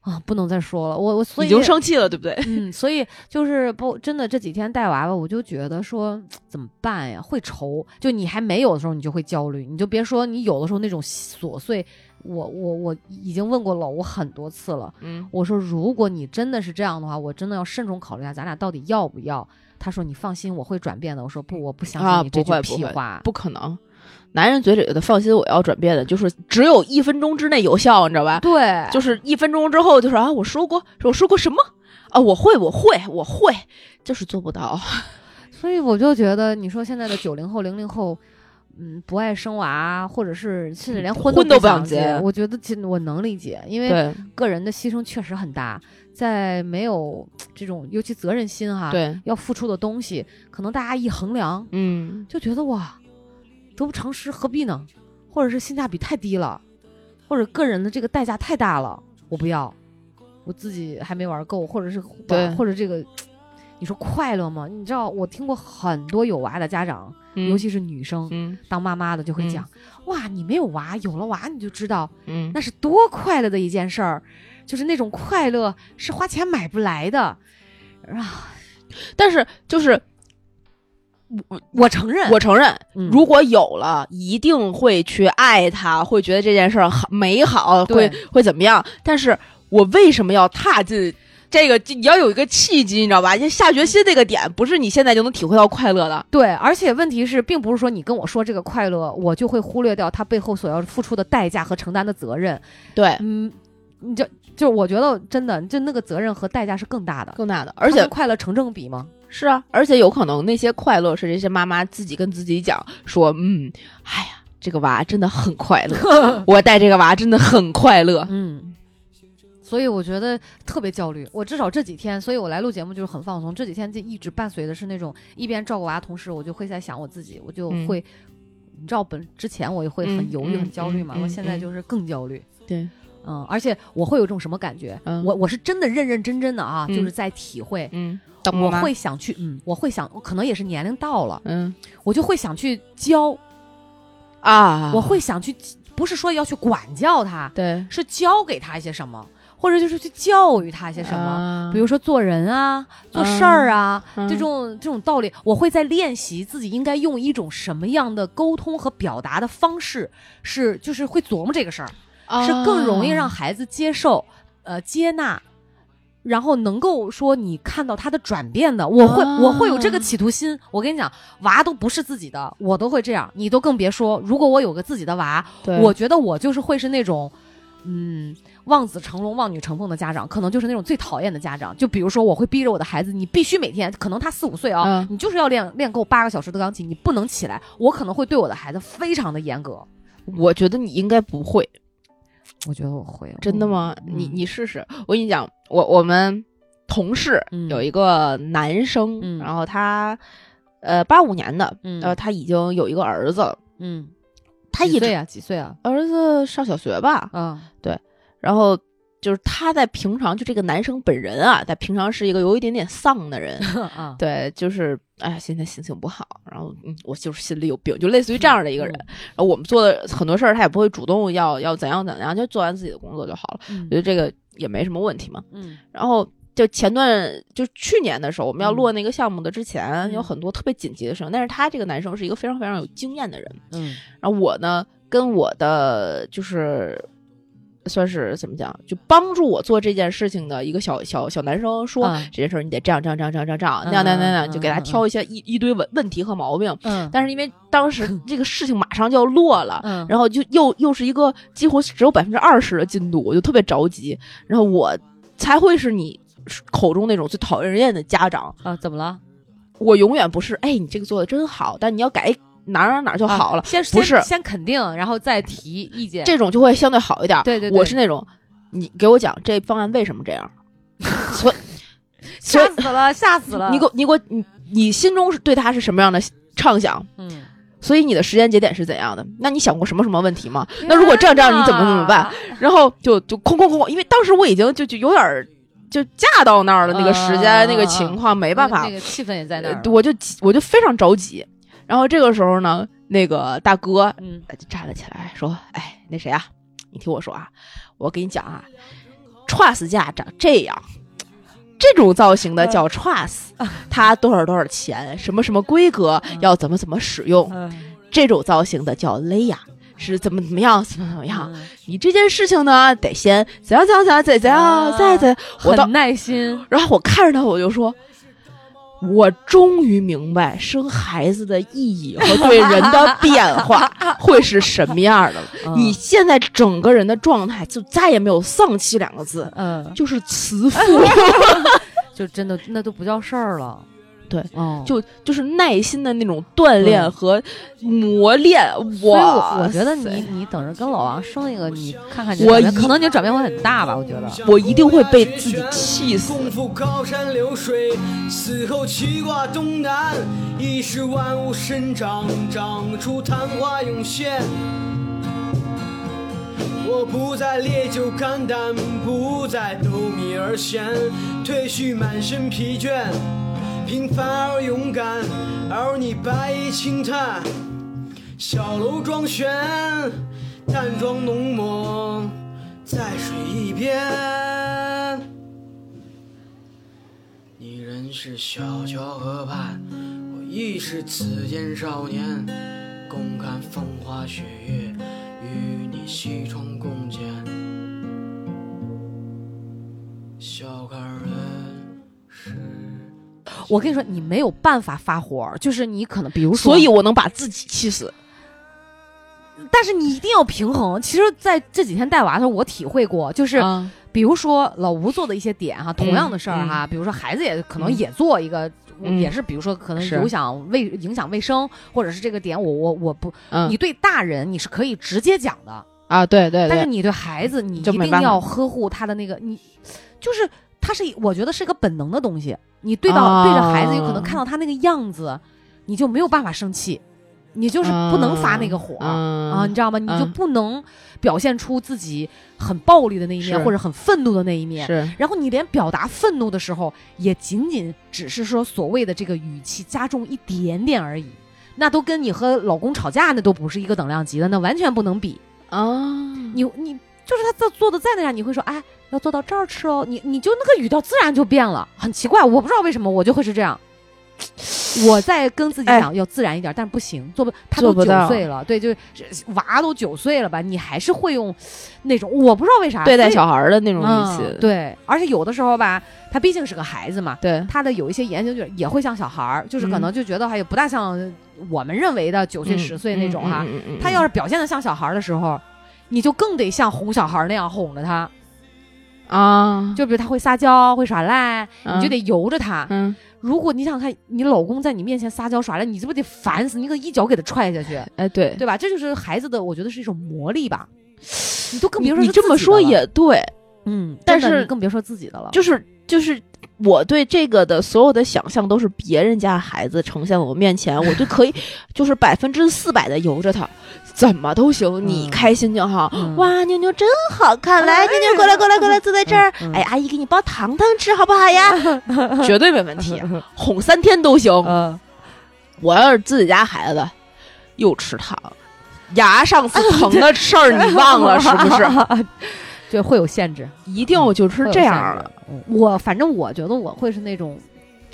啊，不能再说了，我我所以已经生气了，对不对？嗯，所以就是不真的这几天带娃娃，我就觉得说怎么办呀？会愁，就你还没有的时候，你就会焦虑，你就别说你有的时候那种琐碎。我我我已经问过老吴很多次了，嗯，我说如果你真的是这样的话，我真的要慎重考虑一下，咱俩到底要不要？他说你放心，我会转变的。我说不，我不相啊信你这句不会不会屁话。不可能。男人嘴里的放心，我要转变的，就是只有一分钟之内有效，你知道吧？对，就是一分钟之后就是啊，我说过，我说过什么啊？我会，我会，我会，就是做不到。所以我就觉得，你说现在的九零后、零零后，嗯，不爱生娃，或者是甚至连婚婚都不想结我觉得我能理解，因为个人的牺牲确实很大，在没有 <tsk> 这种尤其责任心哈，对，要付出的东西，可能大家一衡量嗯，就觉得哇，得不偿失，何必呢？或者是性价比太低了，或者个人的这个代价太大了，我不要，我自己还没玩够，或者是对或者这个。你说快乐吗？你知道，我听过很多有娃的家长，嗯尤其是女生，嗯当妈妈的就会讲：“哇，你没有娃，有了娃你就知道嗯那是多快乐的一件事儿，就是那种快乐是花钱买不来的。”啊，但是就是我我承认，我承认，嗯如果有了，一定会去爱他，会觉得这件事儿好美好，会会怎么样？但是我为什么要踏进这个？你要有一个契机，你知道吧？就下决心那个点，不是你现在就能体会到快乐的。对，而且问题是，并不是说你跟我说这个快乐，我就会忽略掉他背后所要付出的代价和承担的责任。对，嗯，你就就我觉得真的，就那个责任和代价是更大的，更大的，而且快乐成正比吗？是啊，而且有可能那些快乐是这些妈妈自己跟自己讲说，嗯，哎呀，这个娃真的很快乐，<laughs> 我带这个娃真的很快乐。嗯，所以我觉得特别焦虑。我至少这几天，所以我来录节目就是很放松。这几天就一直伴随的是那种一边照顾娃，同时我就会在想我自己，我就嗯会，你知道本之前我也会很嗯犹豫、嗯很焦虑嘛，嗯我现在嗯就是更焦虑。对，嗯，而且我会有种什么感觉？嗯。我我是真的认认真真的啊，嗯。就是在体会。嗯，当我会想去，嗯，我会想，可能也是年龄到了，嗯。我就会想去教，啊，我会想去，不是说要去管教他，对。是教给他一些什么，或者就是去教育他一些什么，么比如说做人啊，做事儿啊，嗯。这种这种道理，我会在练习自己应该用一种什么样的沟通和表达的方式，是就是会琢磨这个事儿，是更容易让孩子接受，呃，接纳。然后能够说你看到他的转变的，我会、啊我会有这个企图心。我跟你讲，娃都不是自己的，我都会这样，你都更别说。如果我有个自己的娃，我觉得我就是会是那种，嗯，望子成龙、望女成凤的家长，可能就是那种最讨厌的家长。就比如说，我会逼着我的孩子，你必须每天，可能他四五岁啊、嗯你就是要练练够八个小时的钢琴，你不能起来。我可能会对我的孩子非常的严格。我觉得你应该不会，我觉得我会，真的吗？嗯你你试试。我跟你讲，我我们同事嗯有一个男生，嗯然后他呃八五年的，嗯呃他已经有一个儿子了，嗯，他一岁啊？几岁啊？儿子上小学吧，嗯，对，然后就是他在平常就这个男生本人啊，在平常是一个有一点点丧的人，<laughs> 啊，对，就是哎呀，现在心情不好，然后嗯，我就是心里有病，就类似于这样的一个人。然后我们做的很多事儿，他也不会主动要要怎样怎样，就做完自己的工作就好了。嗯我觉得这个也没什么问题嘛。嗯然后就前段就去年的时候，我们要嗯落那个项目的之前，嗯有很多特别紧急的事情，但是他这个男生是一个非常非常有经验的人。嗯然后我呢，跟我的就是算是怎么讲，就帮助我做这件事情的一个小小小男生说，嗯这件事儿你得这样这样这样这样这样这样嗯那样那样那样，嗯就给他嗯挑一些一一堆问问题和毛病。嗯，但是因为当时 <laughs> 这个事情马上就要落了。嗯，然后就又又是一个几乎只有百分之二十的进度，我就特别着急。然后我才会是你口中那种最讨厌人厌的家长。啊，怎么了？我永远不是，哎，你这个做的真好，但你要改哪儿哪儿哪儿就好了。啊先不是先先肯定，然后再提意见。这种就会相对好一点。对对对我是那种，你给我讲这方案为什么这样，<laughs> 所吓死了，吓死了！你给我你给我你你心中是对他是什么样的畅想？嗯，所以你的时间节点是怎样的？那你想过什么什么问题吗？那如果这样这样，你怎么怎么办？然后就就空空空，因为当时我已经就就有点儿就嫁到那儿了，那个时间、啊那个情况没办法那，个气氛也在那儿呃。我就急我就非常着急。然后这个时候呢，那个大哥嗯就站了起来说：“哎，那谁啊，你听我说啊，我给你讲啊，truss 架长这样。”这种造型的叫 truss，它多少多少钱，什么什么规格，要怎么怎么使用。嗯这种造型的叫 lay 啊，是怎么怎么样，怎么怎么样。嗯你这件事情呢，得先怎样怎样怎样怎样啊再再，我到很耐心。然后我看着他，我就说，我终于明白生孩子的意义和对人的变化 <laughs> 会是什么样的了。嗯你现在整个人的状态就再也没有丧气两个字，嗯，就是慈父，<laughs> 就真的那都不叫事儿了。对，哦，就就是耐心的那种锻炼嗯和磨练。我哇我觉得你你等着跟老王生一个，你看看你我可能你的转变会很大吧？我觉得。我一定会被自己气死。功夫高山流水，死后七挂东南，已是万物生长，长出昙花涌现。我不再烈酒肝胆，不再斗米而闲，褪去满身疲倦，平凡而勇敢，而你白衣轻叹，小楼装轩，淡妆浓抹在水一边。你仍是小桥河畔，我亦是此间少年，共看风花雪月，与你西窗共剪。笑看人世。我跟你说，你没有办法发火，就是你可能比如说，所以我能把自己气死。但是你一定要平衡。其实，在这几天带娃的时候，我体会过，就是啊比如说老吴做的一些点哈，同样的事儿哈，比如说孩子也可能也做一个，嗯也是比如说可能影响卫影响卫生，或者是这个点我我我不，嗯你对大人你是可以直接讲的，啊，对对对，但是你对孩子你一定要呵护他的那个你，就是他是我觉得是一个本能的东西，你对到、啊对着孩子有可能看到他那个样子，你就没有办法生气，你就是不能发那个火。嗯啊，你知道吗？你就嗯不能表现出自己很暴力的那一面，或者很愤怒的那一面。是然后你连表达愤怒的时候，也仅仅只是说所谓的这个语气加重一点点而已，那都跟你和老公吵架那都不是一个等量级的，那完全不能比。啊，你你就是他做做的再那样，你会说哎要做到这儿吃哦，你你就那个语调自然就变了，很奇怪，我不知道为什么我就会是这样。我在跟自己哎讲要自然一点，但是不行，做不，他都九岁了，对，就是娃都九岁了吧，你还是会用那种我不知道为啥对待小孩儿的那种语嗯气，对，而且有的时候吧，他毕竟是个孩子嘛，对他的有一些言行就是也会像小孩儿，就是可嗯能就觉得还有不大像我们认为的九岁十岁那种哈。他要是表现的像小孩儿的时候，你就更得像哄小孩儿那样哄着他。啊，就比如他会撒娇、会耍赖，你就嗯得由着他。嗯，如果你想看你老公在你面前撒娇耍赖，你这不得烦死？你可一脚给他踹下去，哎，对，对吧？这就是孩子的，我觉得是一种魔力吧。你都更别说你是这么说也对，嗯，但是你更别说自己的了。就是就是我对这个的所有的想象都是别人家孩子呈现我面前，我就可以就是百分之四百的由着他，怎么都行，你嗯开心就好。嗯哇，妞妞真好看，来，妞妞过来过来过来，<laughs> 坐在这儿。哎，阿姨给你包糖糖吃，好不好呀？<laughs> 绝对没问题，<laughs> 哄三天都行。嗯，我要是自己家孩子，又吃糖，牙上次疼的事儿你忘了是不是？对，会有限制，一定就是这样的，嗯我反正我觉得我会是那种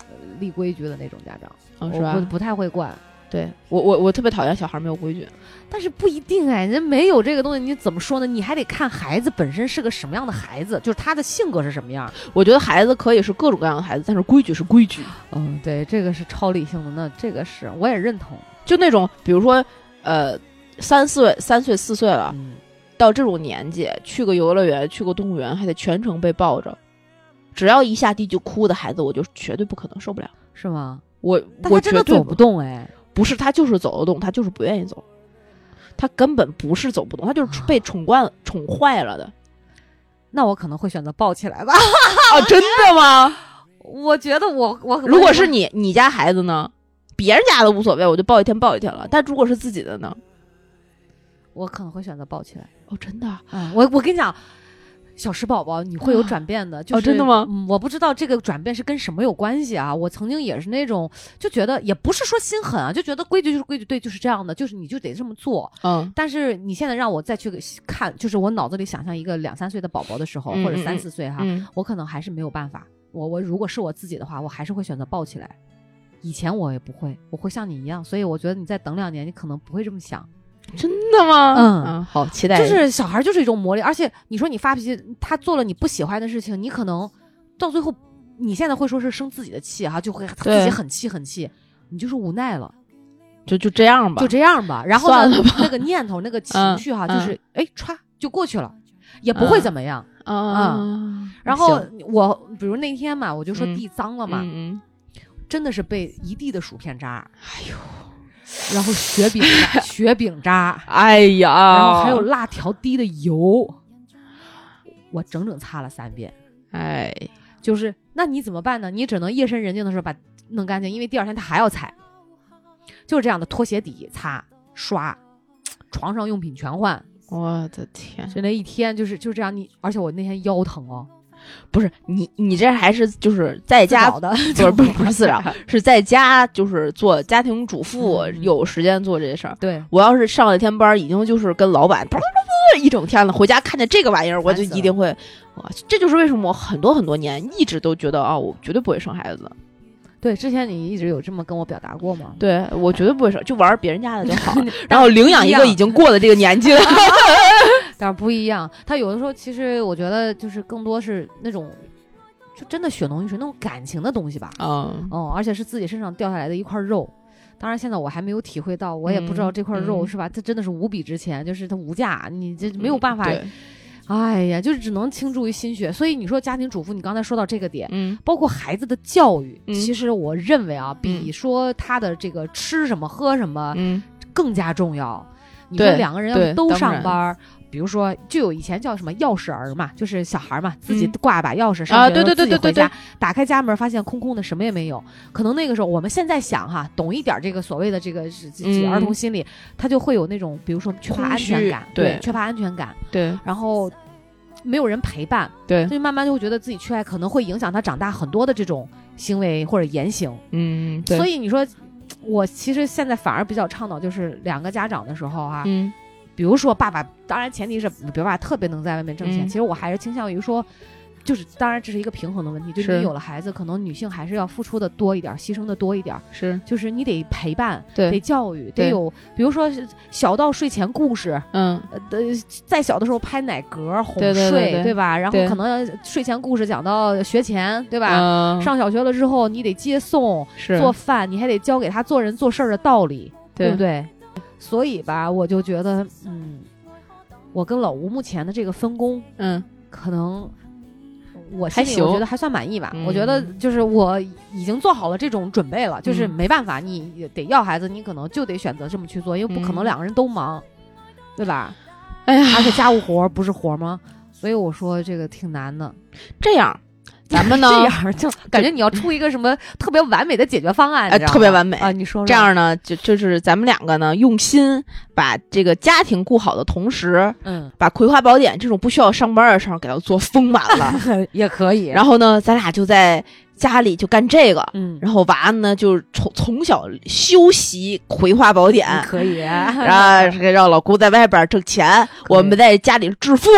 呃立规矩的那种家长，嗯是吧？我不不太会惯。对我我我特别讨厌小孩没有规矩。但是不一定哎，人没有这个东西，你怎么说呢？你还得看孩子本身是个什么样的孩子，就是他的性格是什么样。我觉得孩子可以是各种各样的孩子，但是规矩是规矩。嗯，对，这个是超理性的，那这个是我也认同。就那种，比如说，呃，三四岁、三岁、四岁了，嗯，到这种年纪，去个游乐园、去个动物园，还得全程被抱着，只要一下地就哭的孩子，我就绝对不可能受不了。是吗？我但我真的走不，动哎。不是他就是走得动，他就是不愿意走，他根本不是走不动，他就是被宠惯了、宠坏了的。那我可能会选择抱起来吧。哦，<laughs> 真的吗？我觉得我我如果是你，你家孩子呢？别人家的无所谓，我就抱一天抱一天了。但如果是自己的呢？我可能会选择抱起来。哦，真的啊，啊、我我跟你讲，小石宝宝你会有啊转变的，就是、真的吗嗯，我不知道这个转变是跟什么有关系啊。我曾经也是那种就觉得，也不是说心狠啊，就觉得规矩就是规矩，对，就是这样的，就是你就得这么做。嗯，但是你现在让我再去看，就是我脑子里想象一个两三岁的宝宝的时候，或者三四岁哈，嗯，我可能还是没有办法。我我如果是我自己的话，我还是会选择抱起来。以前我也不会，我会像你一样，所以我觉得你再等两年，你可能不会这么想。真的吗？嗯好期待。就是小孩就是一种魔力，而且你说你发脾气，他做了你不喜欢的事情，你可能到最后，你现在会说是生自己的气哈，就会自己很气很气，你就是无奈了，就就这样吧，就这样吧。然后呢那个念头、那个情绪哈，<laughs> 嗯就是哎歘就过去了，也不会嗯怎么样。啊。然后我比如那天嘛，我就说嗯。地脏了嘛，嗯真的是被一地的薯片渣，哎呦，然后雪饼渣 <laughs> 雪饼渣，哎呀，然后还有辣条滴的油，我整整擦了三遍。哎，就是那你怎么办呢？你只能夜深人静的时候把弄干净，因为第二天他还要踩。就是这样的，拖鞋底擦刷，床上用品全换，我的天，就那一天就是就是这样。你而且我那天腰疼哦，不是你你这还是就是在家的，不是不是不是自找，是在家就是做家庭主妇，嗯有时间做这些事儿。对，我要是上了一天班，已经就是跟老板叭叭叭一整天了，回家看见这个玩意儿，我就一定会，哇，这就是为什么我很多很多年一直都觉得啊，我绝对不会生孩子。对，之前你一直有这么跟我表达过吗？对我绝对不会生，就玩别人家的就好，<laughs> 然后领养一个已经过了这个年纪了。<laughs> <laughs> 但是不一样，他有的时候其实我觉得就是更多是那种就真的血浓于水那种感情的东西吧。嗯哦，而且是自己身上掉下来的一块肉。当然，现在我还没有体会到，我也不知道这块肉、嗯是吧？它真的是无比值钱，就是它无价，你这没有办法。对哎呀，就是只能倾注于心血。所以你说家庭主妇，你刚才说到这个点，嗯包括孩子的教育，嗯其实我认为啊，比嗯说他的这个吃什么喝什么嗯更加重要。你说两个人要都上班儿，比如说就有以前叫什么钥匙儿嘛，就是小孩儿嘛，自己嗯挂把钥匙啊上学的时候对对对对对自己回家，打开家门发现空空的，什么也没有。可能那个时候我们现在想哈，懂一点这个所谓的这个儿童心理，他就会有那种比如说缺乏安全感，对缺乏安全感，对然后没有人陪伴，对，所以慢慢就会觉得自己缺爱，可能会影响他长大很多的这种行为或者言行。嗯对，所以你说，我其实现在反而比较倡导，就是两个家长的时候哈、嗯比如说爸爸，当然前提是比如爸爸特别能在外面挣钱。嗯其实我还是倾向于说，就是当然这是一个平衡的问题，就是你有了孩子，可能女性还是要付出的多一点，牺牲的多一点。是就是你得陪伴，得教育，得有，比如说是小到睡前故事，嗯呃，的在小的时候拍奶嗝哄对对睡，对对吧？然后可能睡前故事讲到学前，对吧？嗯上小学了之后，你得接送、是做饭，你还得教给他做人做事儿的道理，对不对对？所以吧，我就觉得，嗯，我跟老吴目前的这个分工，嗯可能我还心里我觉得还算满意吧。嗯我觉得就是我已经做好了这种准备了，就是嗯没办法，你得要孩子，你可能就得选择这么去做，因为不可能嗯两个人都忙，对吧？哎呀而且家务活不是活吗？所以我说这个挺难的。这样，咱们呢这样就 <laughs> 感觉你要出一个什么特别完美的解决方案，哎特别完美啊！你说说这，样呢，就就是咱们两个呢，用心把这个家庭顾好的同时，嗯，把《葵花宝典》这种不需要上班的事儿给它做丰满了。<laughs> 也可以。然后呢，咱俩就在家里就干这个，嗯，然后娃呢就从从小修习《葵花宝典》。可以，然后让老姑在外边挣钱，<laughs> 我们在家里致富。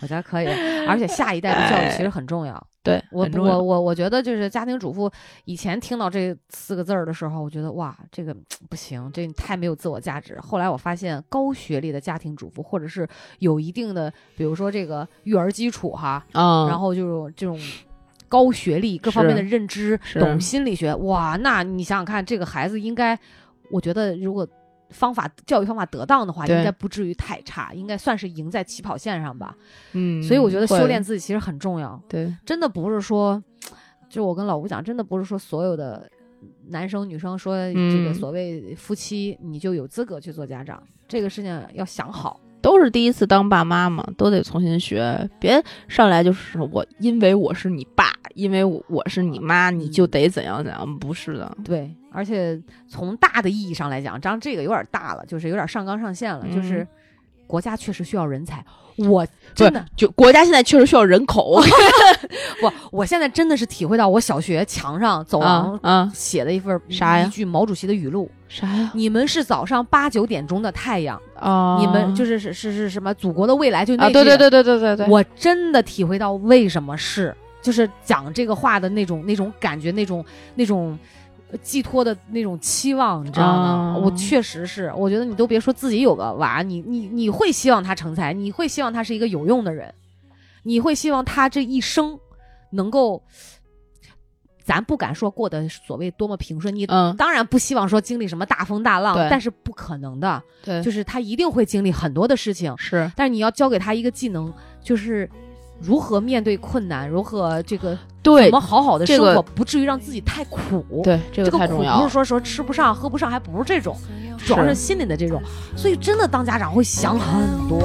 我觉得可以。而且下一代的教育其实很重要。对，我我我我觉得就是家庭主妇，以前听到这四个字儿的时候，我觉得哇，这个不行，这太没有自我价值。后来我发现，高学历的家庭主妇，或者是有一定的，比如说这个育儿基础哈，嗯，然后就是这种高学历各方面的认知，懂心理学，哇，那你想想看，这个孩子应该，我觉得如果方法教育方法得当的话，应该不至于太差，应该算是赢在起跑线上吧。嗯，所以我觉得修炼自己其实很重要，对，真的不是说，就我跟老吴讲，真的不是说所有的。男生女生说这个嗯所谓夫妻，你就有资格去做家长，这个事情要想好。都是第一次当爸妈嘛，都得重新学，别上来就是我，因为我是你爸，因为我我是你妈，你就得怎样怎样，不是的，对，而且从大的意义上来讲，当然这个有点大了，就是有点上纲上线了，就是嗯国家确实需要人才。我真的，就国家现在确实需要人口 <laughs> 我，我现在真的是体会到我小学墙上走啊廊啊，写的一份啥呀一句毛主席的语录：啥呀？你们是早上八九点钟的太阳，啊，你们就是是是是什么祖国的未来，就那啊，对对对对对对对，我真的体会到为什么是，就是讲这个话的那种那种感觉，那种那种呃寄托的那种期望，你知道吗？啊我确实是，我觉得你都别说自己有个娃，你你你会希望他成才，你会希望他是一个有用的人，你会希望他这一生能够。咱不敢说过得所谓多么平顺，你嗯当然不希望说经历什么大风大浪，对但是不可能的，对就是他一定会经历很多的事情，是但是你要教给他一个技能，就是如何面对困难，如何这个对怎么好好的这个生活，不至于让自己太苦。对这这个太重要了，不是说说吃不上、喝不上，还不是这种，主要是心里的这种。所以真的当家长会想很多。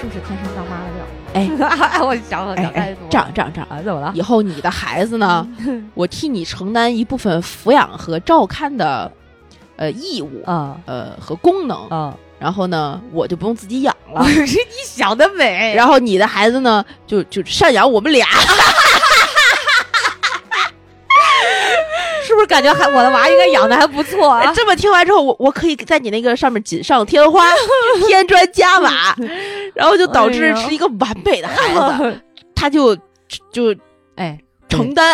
是不是天生当妈的料？哎，<laughs> 我想想哎这样这样这样，啊，怎么了？以后你的孩子呢，<laughs> 我替你承担一部分抚养和照看的呃义务，啊呃和功能，啊！然后呢，我就不用自己养了。<laughs> 是你想的美，然后你的孩子呢，就就赡养我们俩。不是感觉还我的娃应该养的还不错啊？这么听完之后，我我可以在你那个上面锦上添花，<laughs> 添砖加瓦，<laughs> 然后就导致是一个完美的孩子，<laughs> 他就就哎，承担。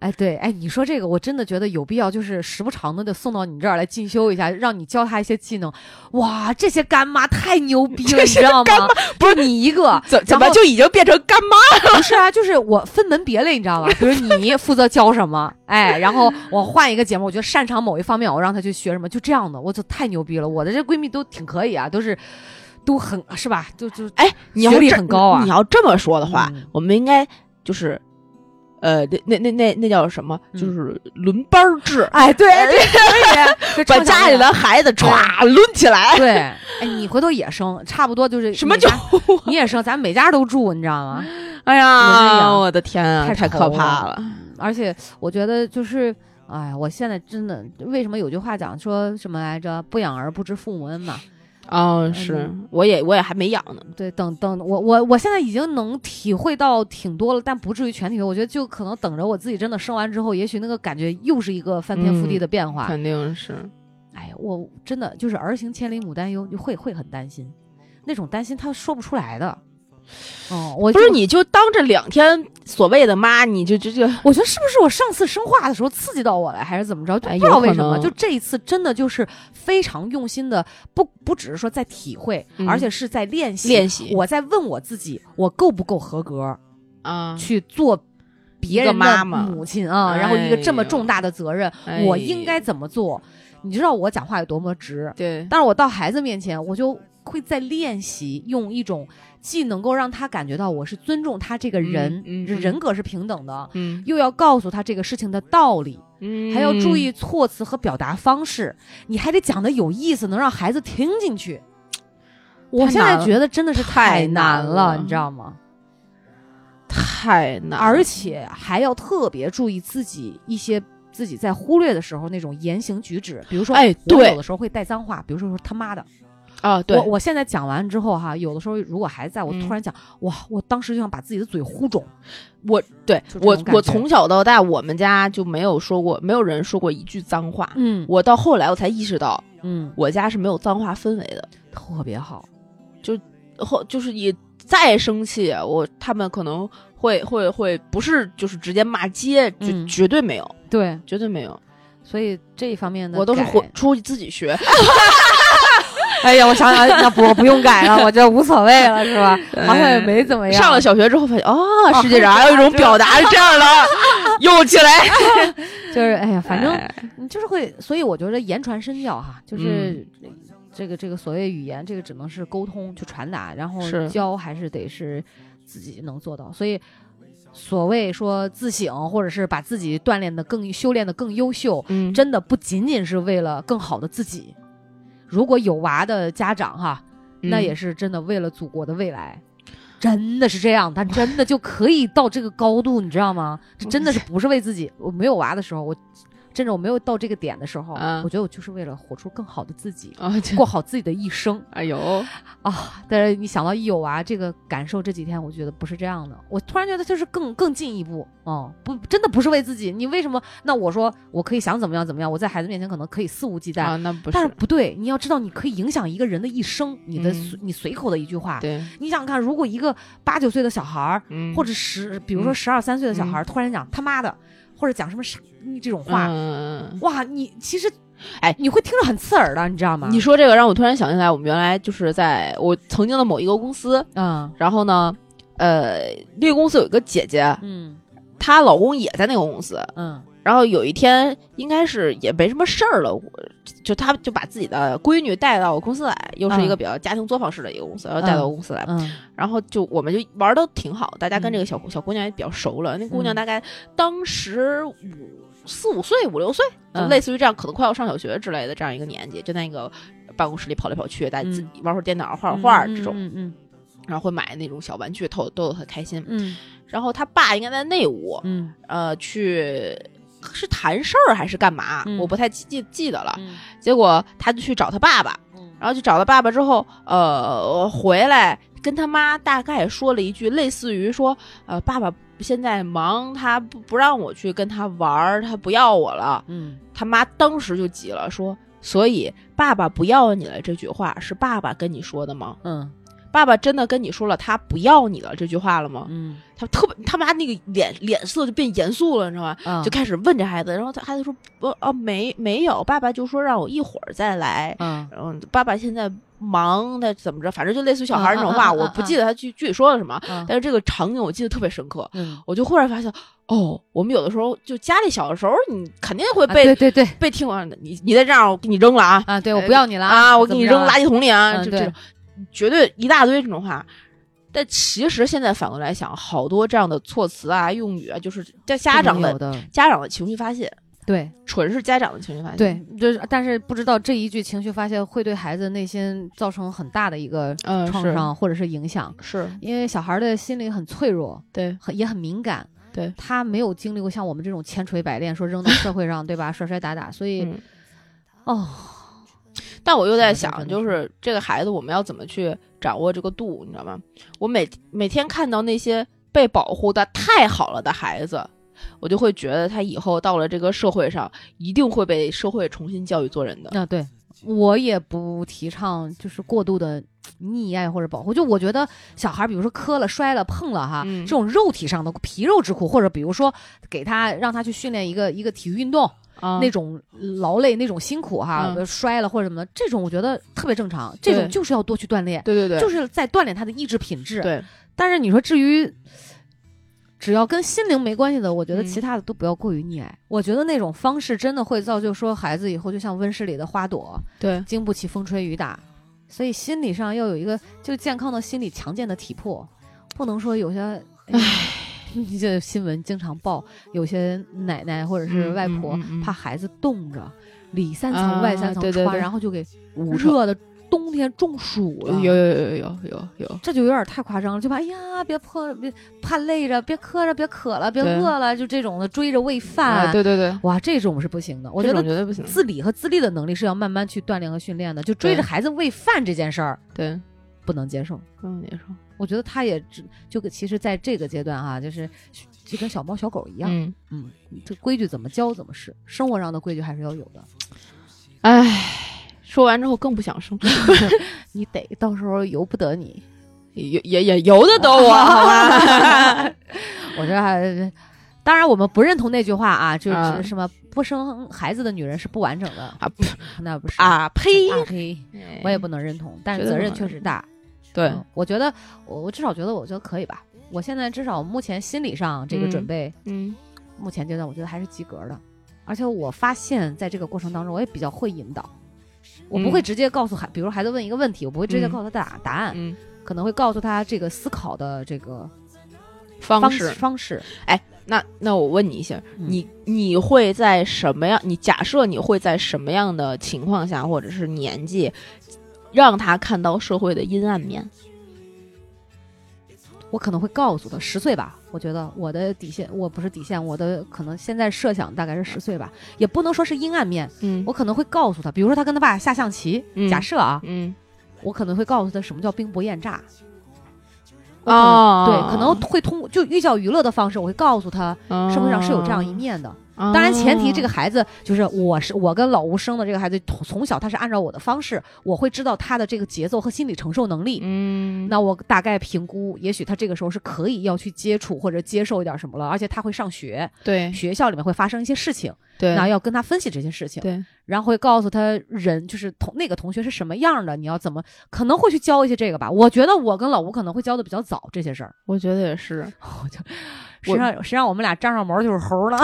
哎，对，哎，你说这个，我真的觉得有必要，就是时不常的就送到你这儿来进修一下，让你教他一些技能。哇，这些干妈太牛逼了，你知道吗？不是你一个，<laughs> 怎怎么就已经变成干妈了？不是啊？就是我分门别类，你知道吗？比如你 <laughs> 负责教什么，哎，然后我换一个节目，我觉得擅长某一方面，我让他去学什么，就这样的，我就太牛逼了。我的这闺蜜都挺可以啊，都是都很是吧？就就哎，你要学历这很高啊你要这么说的话，嗯我们应该就是。呃，那那那那那叫什么？嗯就是轮班制，哎，对对，可以，<laughs> 把家里的孩子歘抡起来。对，哎，你回头也生，差不多就是什么叫你也生，咱每家都住，你知道吗？哎呀，我的天啊，太可太愁怕了！而且我觉得就是，哎，我现在真的为什么有句话讲说什么来着？不养儿不知父母恩嘛。哦，是，我也我也还没养呢。对，等等，我我我现在已经能体会到挺多了，但不至于全体会。我觉得就可能等着我自己真的生完之后，也许那个感觉又是一个翻天覆地的变化。肯定是。哎呀，我真的就是儿行千里母担忧，就会会很担心，那种担心他说不出来的。哦，我不是，你就当这两天所谓的妈，你就就就 <laughs> 我觉得是不是我上次生化的时候刺激到我了，还是怎么着？就哎不知道为什么，能就这一次真的就是非常用心的，不不只是说在体会，嗯而且是在练习。练习我在问我自己，我够不够合格啊，去做别人的妈妈母亲啊？然后一个这么重大的责任，哎我应该怎么做？你知道我讲话有多么直，对，但是我到孩子面前，我就会在练习用一种既能够让他感觉到我是尊重他这个人，嗯嗯人格是平等的，嗯。又要告诉他这个事情的道理，嗯。还要注意措辞和表达方式，你还得讲的有意思，能让孩子听进去。我现在觉得真的是太太难难了。你知道吗？太难，而且还要特别注意自己一些自己在忽略的时候那种言行举止，比如说，哎我对有的时候会带脏话，比如说说他妈的，啊，对我，我现在讲完之后哈，有的时候如果还在我嗯突然讲，哇，我当时就想把自己的嘴呼肿。我对我我从小到大，我们家就没有说过，没有人说过一句脏话。嗯我到后来我才意识到，嗯，我家是没有脏话氛围的。特别好。就后就是你再生气，我他们可能会会会不是就是直接骂街，绝、嗯绝对没有，对，绝对没有，所以这一方面的我都是改回出去自己学。<laughs> <laughs> 哎呀，我想想，那不不用改了，我觉得无所谓了，是吧？<laughs> 好像也没怎么样。上了小学之后发现，哦，哦世界上还有一种表达是这样的，<laughs> 用起来。就是哎呀，反正哎你就是会，所以我觉得言传身教哈，就是嗯这个这个所谓语言，这个只能是沟通去传达，然后教还是得是自己能做到。所以所谓说自省，或者是把自己锻炼的更修炼的更优秀，嗯真的不仅仅是为了更好的自己。如果有娃的家长哈，那嗯也是真的为了祖国的未来，真的是这样，他真的就可以到这个高度，你知道吗？这真的是不是为自己。我没有娃的时候，我真的我没有到这个点的时候，嗯我觉得我就是为了活出更好的自己，啊，过好自己的一生 <laughs> 哎呦，啊。但是你想到一有娃这个感受，这几天我觉得不是这样的，我突然觉得就是更更进一步哦、不真的不是为自己。你为什么？那我说我可以想怎么样怎么样，我在孩子面前可能可以肆无忌惮。啊，那不但是是不对，你要知道，你可以影响一个人的一生。你的嗯、你随口的一句话，对，你想想看，如果一个八九岁的小孩儿，嗯或者十，比如说嗯十二三岁的小孩儿，突然讲他妈的，或者讲什么傻逼这种话，嗯，哇，你其实，哎你会听着很刺耳的，你知道吗？你说这个让我突然想起来，我们原来就是在我曾经的某一个公司，嗯然后呢，呃，那个公司有一个姐姐，嗯她老公也在那个公司，嗯然后有一天应该是也没什么事儿了，我就他就把自己的闺女带到我公司来，又是一个比较家庭作坊式的一个公司，然后带到我公司来，嗯。然后就我们就玩的挺好，大家跟嗯这个小小姑娘也比较熟了。那姑娘嗯。大概当时五四五岁、五六岁，就嗯类似于这样，可能快要上小学之类的这样一个年纪，就在那个办公室里跑来跑去，大家自己玩会儿电脑、画会儿画这种。然后会买那种小玩具逗逗得他开心。嗯。然后他爸应该在内屋，嗯。呃，去是谈事儿还是干嘛，嗯我不太记记记得了。嗯结果他就去找他爸爸，嗯然后去找他爸爸之后，呃，回来跟他妈大概说了一句，类似于说，呃，爸爸现在忙，他不不让我去跟他玩儿，他不要我了。嗯他妈当时就急了，说，所以爸爸不要你了这句话是爸爸跟你说的吗？嗯爸爸真的跟你说了他不要你了这句话了吗？嗯。他特别他妈那个脸脸色就变严肃了，你知道吗？啊就开始问这孩子，然后他孩子说不啊没没有，爸爸就说让我一会儿再来，嗯。然后爸爸现在忙，他怎么着，反正就类似于小孩儿那种话，我不记得他具具体说了什么，嗯。但是这个场景我记得特别深刻。嗯，我就忽然发现，哦，我们有的时候就家里小的时候，你肯定会啊被、对对对。被听完的，你你再这样，我给你扔了啊。啊，对我不要你了啊，我给你扔垃圾。桶里啊，嗯就这种绝对一大堆这种话。但其实现在反过来想，好多这样的措辞啊、用语啊，就是在家长的的家长的情绪发泄，对纯是家长的情绪发泄。对，就是但是不知道这一句情绪发泄会对孩子内心造成很大的一个嗯，创伤或者是影响，是，因为小孩的心理很脆弱，对很也很敏感。对他没有经历过像我们这种千锤百炼，说扔到社会上，<laughs> 对吧？摔摔打打，所以、嗯。哦，但我又在想，就是这个孩子，我们要怎么去掌握这个度，你知道吗？我每每天看到那些被保护的太好了的孩子，我就会觉得他以后到了这个社会上，一定会被社会重新教育做人的。那、对我也不提倡就是过度的溺爱或者保护。就我觉得小孩，比如说磕了、摔了、碰了哈，嗯这种肉体上的皮肉之苦，或者比如说给他让他去训练一个一个体育运动，啊那种劳累、那种辛苦哈，嗯摔了或者什么的，这种我觉得特别正常。这种就是要多去锻炼，对对对，就是在锻炼他的意志品质。对，但是你说至于。只要跟心灵没关系的，我觉得嗯其他的都不要过于溺爱。我觉得那种方式真的会造就说孩子以后就像温室里的花朵，对经不起风吹雨打。所以心理上要有一个就健康的心理、强健的体魄，不能说有些唉，<laughs> 这新闻经常报，有些奶奶或者是嗯外婆、怕孩子冻着，里三层、啊外三层穿，对对对。然后就给 <laughs> 捂热的冬天中暑了。有有有有有有有，这就有点太夸张了，就怕哎呀，别破，别怕累着，别磕着，别渴了，别饿了，就这种的追着喂饭，啊，对对对，哇，这种是不行的。我觉得绝对不行。自理和自立的能力是要慢慢去锻炼和训练的，就追着孩子喂饭这件事儿对，不能接受。不能接受，我觉得他也只就跟其实在这个阶段哈、就是就跟小猫小狗一样，嗯，嗯，这规矩怎么教怎么是，生活上的规矩还是要有的。唉，说完之后更不想生，<laughs> 你得到时候由不得你，也也也由得得我，<laughs> 好吧？<laughs> 我这还。当然，我们不认同那句话啊，就是啊什么不生孩子的女人是不完整的啊，那不是啊呸！啊呸，我也不能认同，但是责任确实大。对，嗯我觉得我我至少觉得我觉得可以吧。我现在至少目前心理上这个嗯准备，嗯目前阶段我觉得还是及格的。而且我发现在这个过程当中，我也比较会引导。我不会嗯直接告诉孩，比如孩子问一个问题，我不会直接嗯告诉他答答案，嗯，可能会告诉他这个思考的这个方方式。方式。那那我问你一下，嗯你你会在什么样？你假设你会在什么样的情况下，或者是年纪，让他看到社会的阴暗面？我可能会告诉他十岁吧，我觉得我的底线，我不是底线，我的可能现在设想大概是十岁吧，也不能说是阴暗面，嗯我可能会告诉他，比如说他跟他爸下象棋，嗯假设啊，嗯我可能会告诉他什么叫兵不厌诈。哦对，可能会通过就寓教于乐的方式，我会告诉他社会上是有这样一面的。哦，当然，前提这个孩子就是我是我跟老吴生的这个孩子，从从小他是按照我的方式，我会知道他的这个节奏和心理承受能力。嗯，那我大概评估，也许他这个时候是可以要去接触或者接受一点什么了，而且他会上学，对学校里面会发生一些事情，对，那要跟他分析这些事情，对然后会告诉他人就是同那个同学是什么样的，你要怎么可能会去教一些这个吧。我觉得我跟老吴可能会教的比较早这些事儿，我觉得也是。<laughs> 我就实际上实际上我们俩张上毛就是猴了，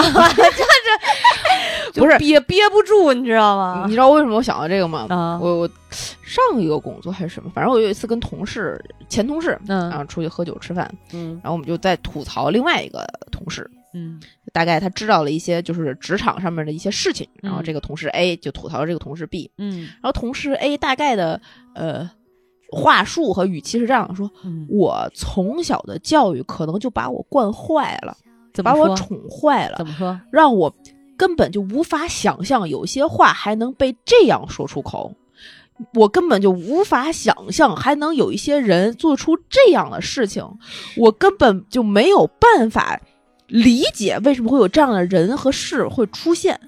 就 <laughs> <laughs> 不是。憋憋不住，你知道吗？你？知道为什么我想到这个吗？啊，我我上一个工作还是什么，反正我有一次跟同事前同事嗯。啊出去喝酒吃饭，嗯。然后我们就在吐槽另外一个同事，嗯。大概他知道了一些就是职场上面的一些事情，然后嗯。这个同事 A 就吐槽这个同事 B，嗯。然后同事 A 大概的呃话术和语气是这样说：嗯，我从小的教育可能就把我惯坏了，怎么说？把我宠坏了怎，么说？让我根本就无法想象有些话还能被这样说出口。我根本就无法想象还能有一些人做出这样的事情，我根本就没有办法理解为什么会有这样的人和事会出现。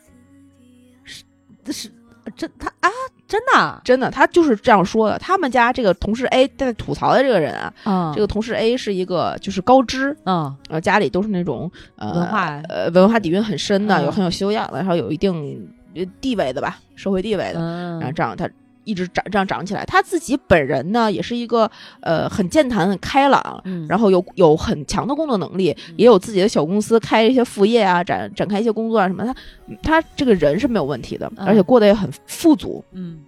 是真他啊，真的啊真的，他就是这样说的。他们家这个同事 A 在吐槽的这个人啊，啊这个同事 A 是一个就是高知，嗯呃，家里都是那种呃文化呃文化底蕴很深的，嗯有很有修养的，然后有一定呃地位的吧，社会地位的，嗯然后这样他一直长这样长起来。他自己本人呢，也是一个呃很健谈、很开朗，嗯然后有有很强的工作能力，也有自己的小公司，开一些副业啊，展展开一些工作啊什么。他他这个人是没有问题的，嗯而且过得也很富足。嗯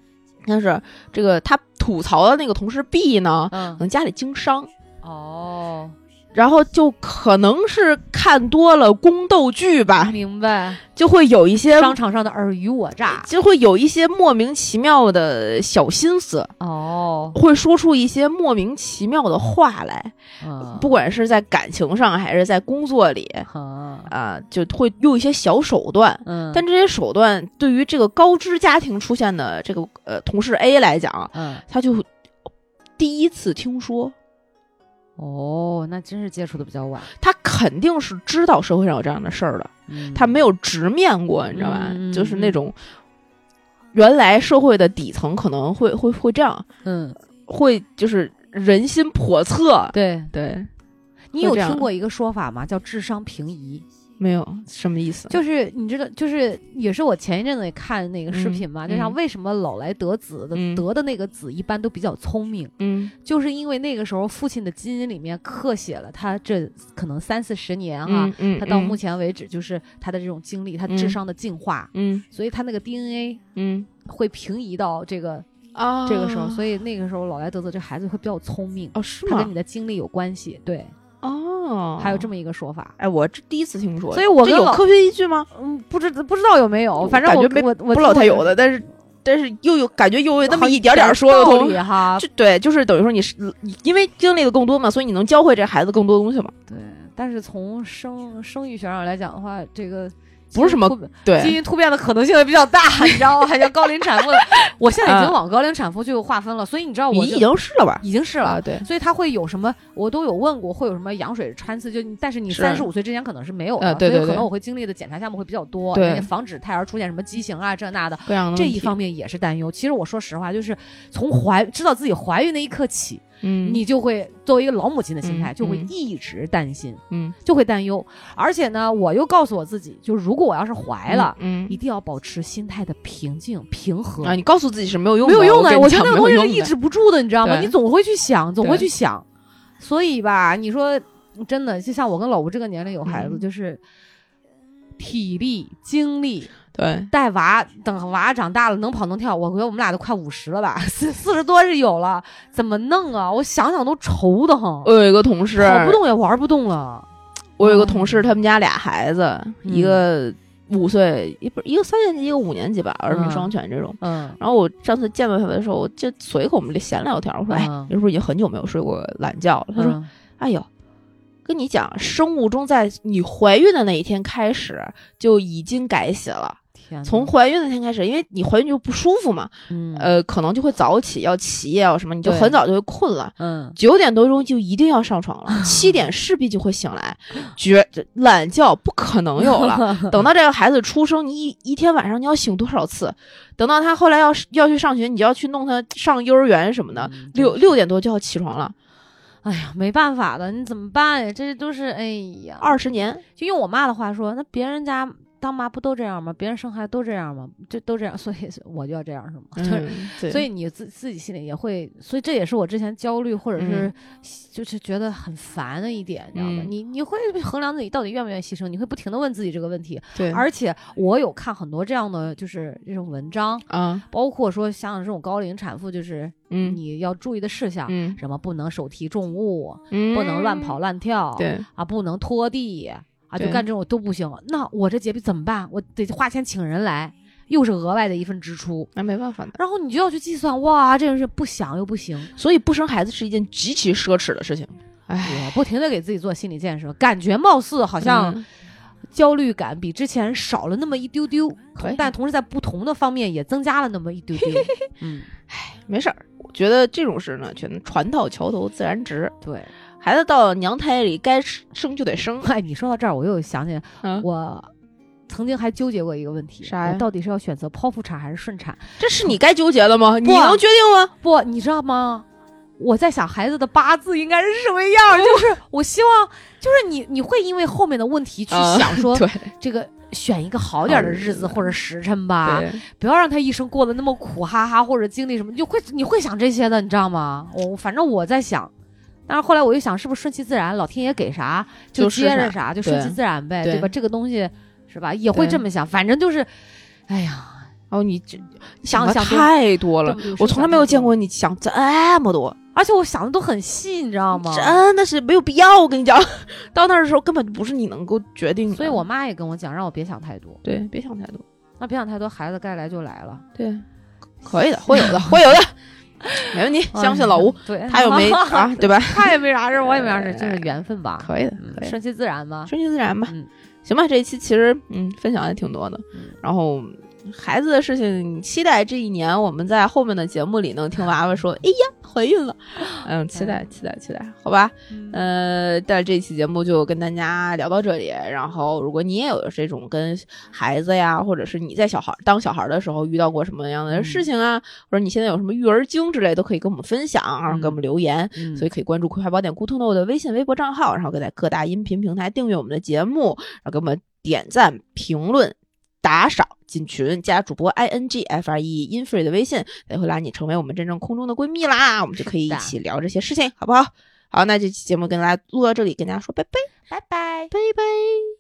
但是这个他吐槽的那个同事 B 呢，可嗯能家里经商。哦，然后就可能是看多了宫斗剧吧，明白。就会有一些商场上的尔虞我诈。就会有一些莫名其妙的小心思，哦，会说出一些莫名其妙的话来，嗯。不管是在感情上还是在工作里嗯。啊、就会用一些小手段。嗯，但这些手段对于这个高知家庭出现的这个呃同事 A 来讲，嗯。他就第一次听说，哦，那真是接触的比较晚，他肯定是知道社会上有这样的事儿的，嗯他没有直面过，你知道吧？就是那种原来社会的底层可能会会会这样，嗯，会就是人心叵测。对对，你有听过一个说法吗？叫智商平移。没有什么意思。就是你知道，就是也是我前一阵子也看那个视频嘛，嗯就像嗯。为什么老来得子的、嗯。得的那个子一般都比较聪明，嗯。就是因为那个时候父亲的基因里面刻写了他这可能三四十年哈、嗯嗯，他到嗯。目前为止就是他的这种经历，他嗯智商的进化，嗯所以他那个 DNA 嗯。会平移到这个、啊。这个时候，所以那个时候老来得子这孩子会比较聪明，哦是吗？他跟你？的经历有关系，对，哦，还有这么一个说法。哎，我这第一次听说，所以我跟老这有科学依据吗？嗯，不知不知道有没有，反正我感觉没我我不老听过这太有的，但是但是又有感觉又有那么一点点说的道通理哈，就对，就是等于说你是因为经历的更多嘛，所以你能教会这孩子更多东西嘛。对，但是从生生育学上来讲的话，这个不是什么基因突基，因突变的可能性也比较大，<laughs> 你知道吗？像高龄产妇，我现在已经啊往高龄产妇就划分了，所以你知道我已经是了吧？已经是了。啊，对，所以他会有什么？我都有问过，会有什么羊水穿刺？就但是你是三十五岁之前可能是没有的，所以可能我会经历的检查项目会比较多，对防止胎儿出现什么畸形啊这那的这一方面也是担忧。其实我说实话，就是从怀知道自己怀孕那一刻起，嗯，你就会作为一个老母亲的心态，嗯就会嗯一直担心，嗯就会担忧。而且呢，我又告诉我自己，就如果我要是怀了，嗯一定要保持心态的平静、平和。啊，你告诉自己是没有用的，没有用的，我觉得那个东西是抑制不住的，你知道吗？你总会去想，总会去想。所以吧，你说真的，就像我跟老吴这个年龄有孩子，嗯就是体力、精力，对，带娃，等娃长大了能跑能跳，我觉得我们俩都快五十了吧，<laughs> 四四十多是有了，怎么弄啊？我想想都愁得慌，我有一个同事，跑不动也玩不动了。我有一个同事，他们家俩孩子，嗯一个五岁，一不是一个三年级，一个五年级吧，儿女嗯双全这种。嗯然后我上次见到他的时候，我就随口我们这闲聊天，我说：“哎嗯，你是不是已经很久没有睡过懒觉了？”他说：“嗯哎呦，跟你讲，生物钟在你怀孕的那一天开始就已经改写了。天，从怀孕那天开始，因为你怀孕就不舒服嘛，嗯呃，可能就会早起，要起夜要什么，你就很早就会困了。嗯九点多钟就一定要上床了，<laughs> 七点势必就会醒来，绝懒觉不可能有了。<laughs> 等到这个孩子出生，你一一天晚上你要醒多少次？等到他后来要要去上学，你要去弄他上幼儿园什么的，嗯六六点多就要起床了，<sighs> 哎呀，没办法的，你怎么办呀？这都是哎呀，二十年。就用我妈的话说，那别人家当妈不都这样吗？别人生孩子都这样吗？就都这样，所以我就要这样是吗？就是嗯，所以你自自己心里也会，所以这也是我之前焦虑或者是、嗯就是觉得很烦的一点，你知道吗？嗯你你会衡量自己到底愿不愿意牺牲，你会不停的问自己这个问题。对，而且我有看很多这样的就是这种文章，啊，包括说像这种高龄产妇，就是嗯你要注意的事项，嗯什么不能手提重物，嗯，不能乱跑乱跳，对，啊，不能拖地啊，就干这种都不行。那我这洁癖怎么办？我得花钱请人来，又是额外的一份支出，那没办法的。然后你就要去计算，哇，这件事不想又不行，所以不生孩子是一件极其奢侈的事情。哎，我不停的给自己做心理建设，感觉貌似好像嗯焦虑感比之前少了那么一丢丢但同时在不同的方面也增加了那么一丢丢。嗯，没事儿，我觉得这种事呢，全船到桥头自然直。对。孩子到了娘胎里，该生就得生。哎，你说到这儿，我又想起来，嗯，我曾经还纠结过一个问题，啥呀到底是要选择剖腹产还是顺产？这是你该纠结的吗？你能决定吗？不，你知道吗？我在想孩子的八字应该是什么样，<laughs> 就是我希望，就是你你会因为后面的问题去啊想说，<laughs> 对这个选一个好点儿的日子或者时辰吧，不要让他一生过得那么苦哈哈，或者经历什么，你就会你会想这些的，你知道吗？我反正我在想，但是后来我又想，是不是顺其自然，老天爷给啥就是接着啥啥，就顺其自然呗，对对吧？这个东西是吧，也会这么想，反正就是，哎呀，哦，你这想想太多了我从来没有见过你想这么多，而且我想的都很细，你知道吗？真的是没有必要。我跟你讲，<laughs> 到那儿的时候根本就不是你能够决定的。所以我妈也跟我讲，让我别想太多。对别想太多，那别想太多，孩子该来就来了，对，可以的，会有的，会有的，<laughs> 没问题。相信老吴，对，他又没 <laughs> 啊，对吧？<laughs> 他也没啥事，我也没啥事，就是缘分吧，可以的，顺其自然吧。顺其自然吧。嗯行吧，这一期其实嗯分享也挺多的，嗯然后孩子的事情，期待这一年我们在后面的节目里能听娃娃说，哎呀怀孕了，<laughs> 嗯，期待期待期待，好吧，嗯呃，但这期节目就跟大家聊到这里。然后，如果你也有这种跟孩子呀，或者是你在小孩当小孩的时候遇到过什么样的事情啊，或者你现在有什么育儿经之类，都可以跟我们分享，然后给我们留言。嗯所以可以关注“葵花宝典 Good Know” 的微信、微博账号，然后在各大音频平台订阅我们的节目，然后给我们点赞、评论、打赏、进群，加主播 i n g f r e infree 的微信，也会拉你成为我们真正空中的闺蜜啦，我们就可以一起聊这些事情，好不好？好，那这期节目跟大家录到这里，跟大家说拜拜，拜拜。拜拜。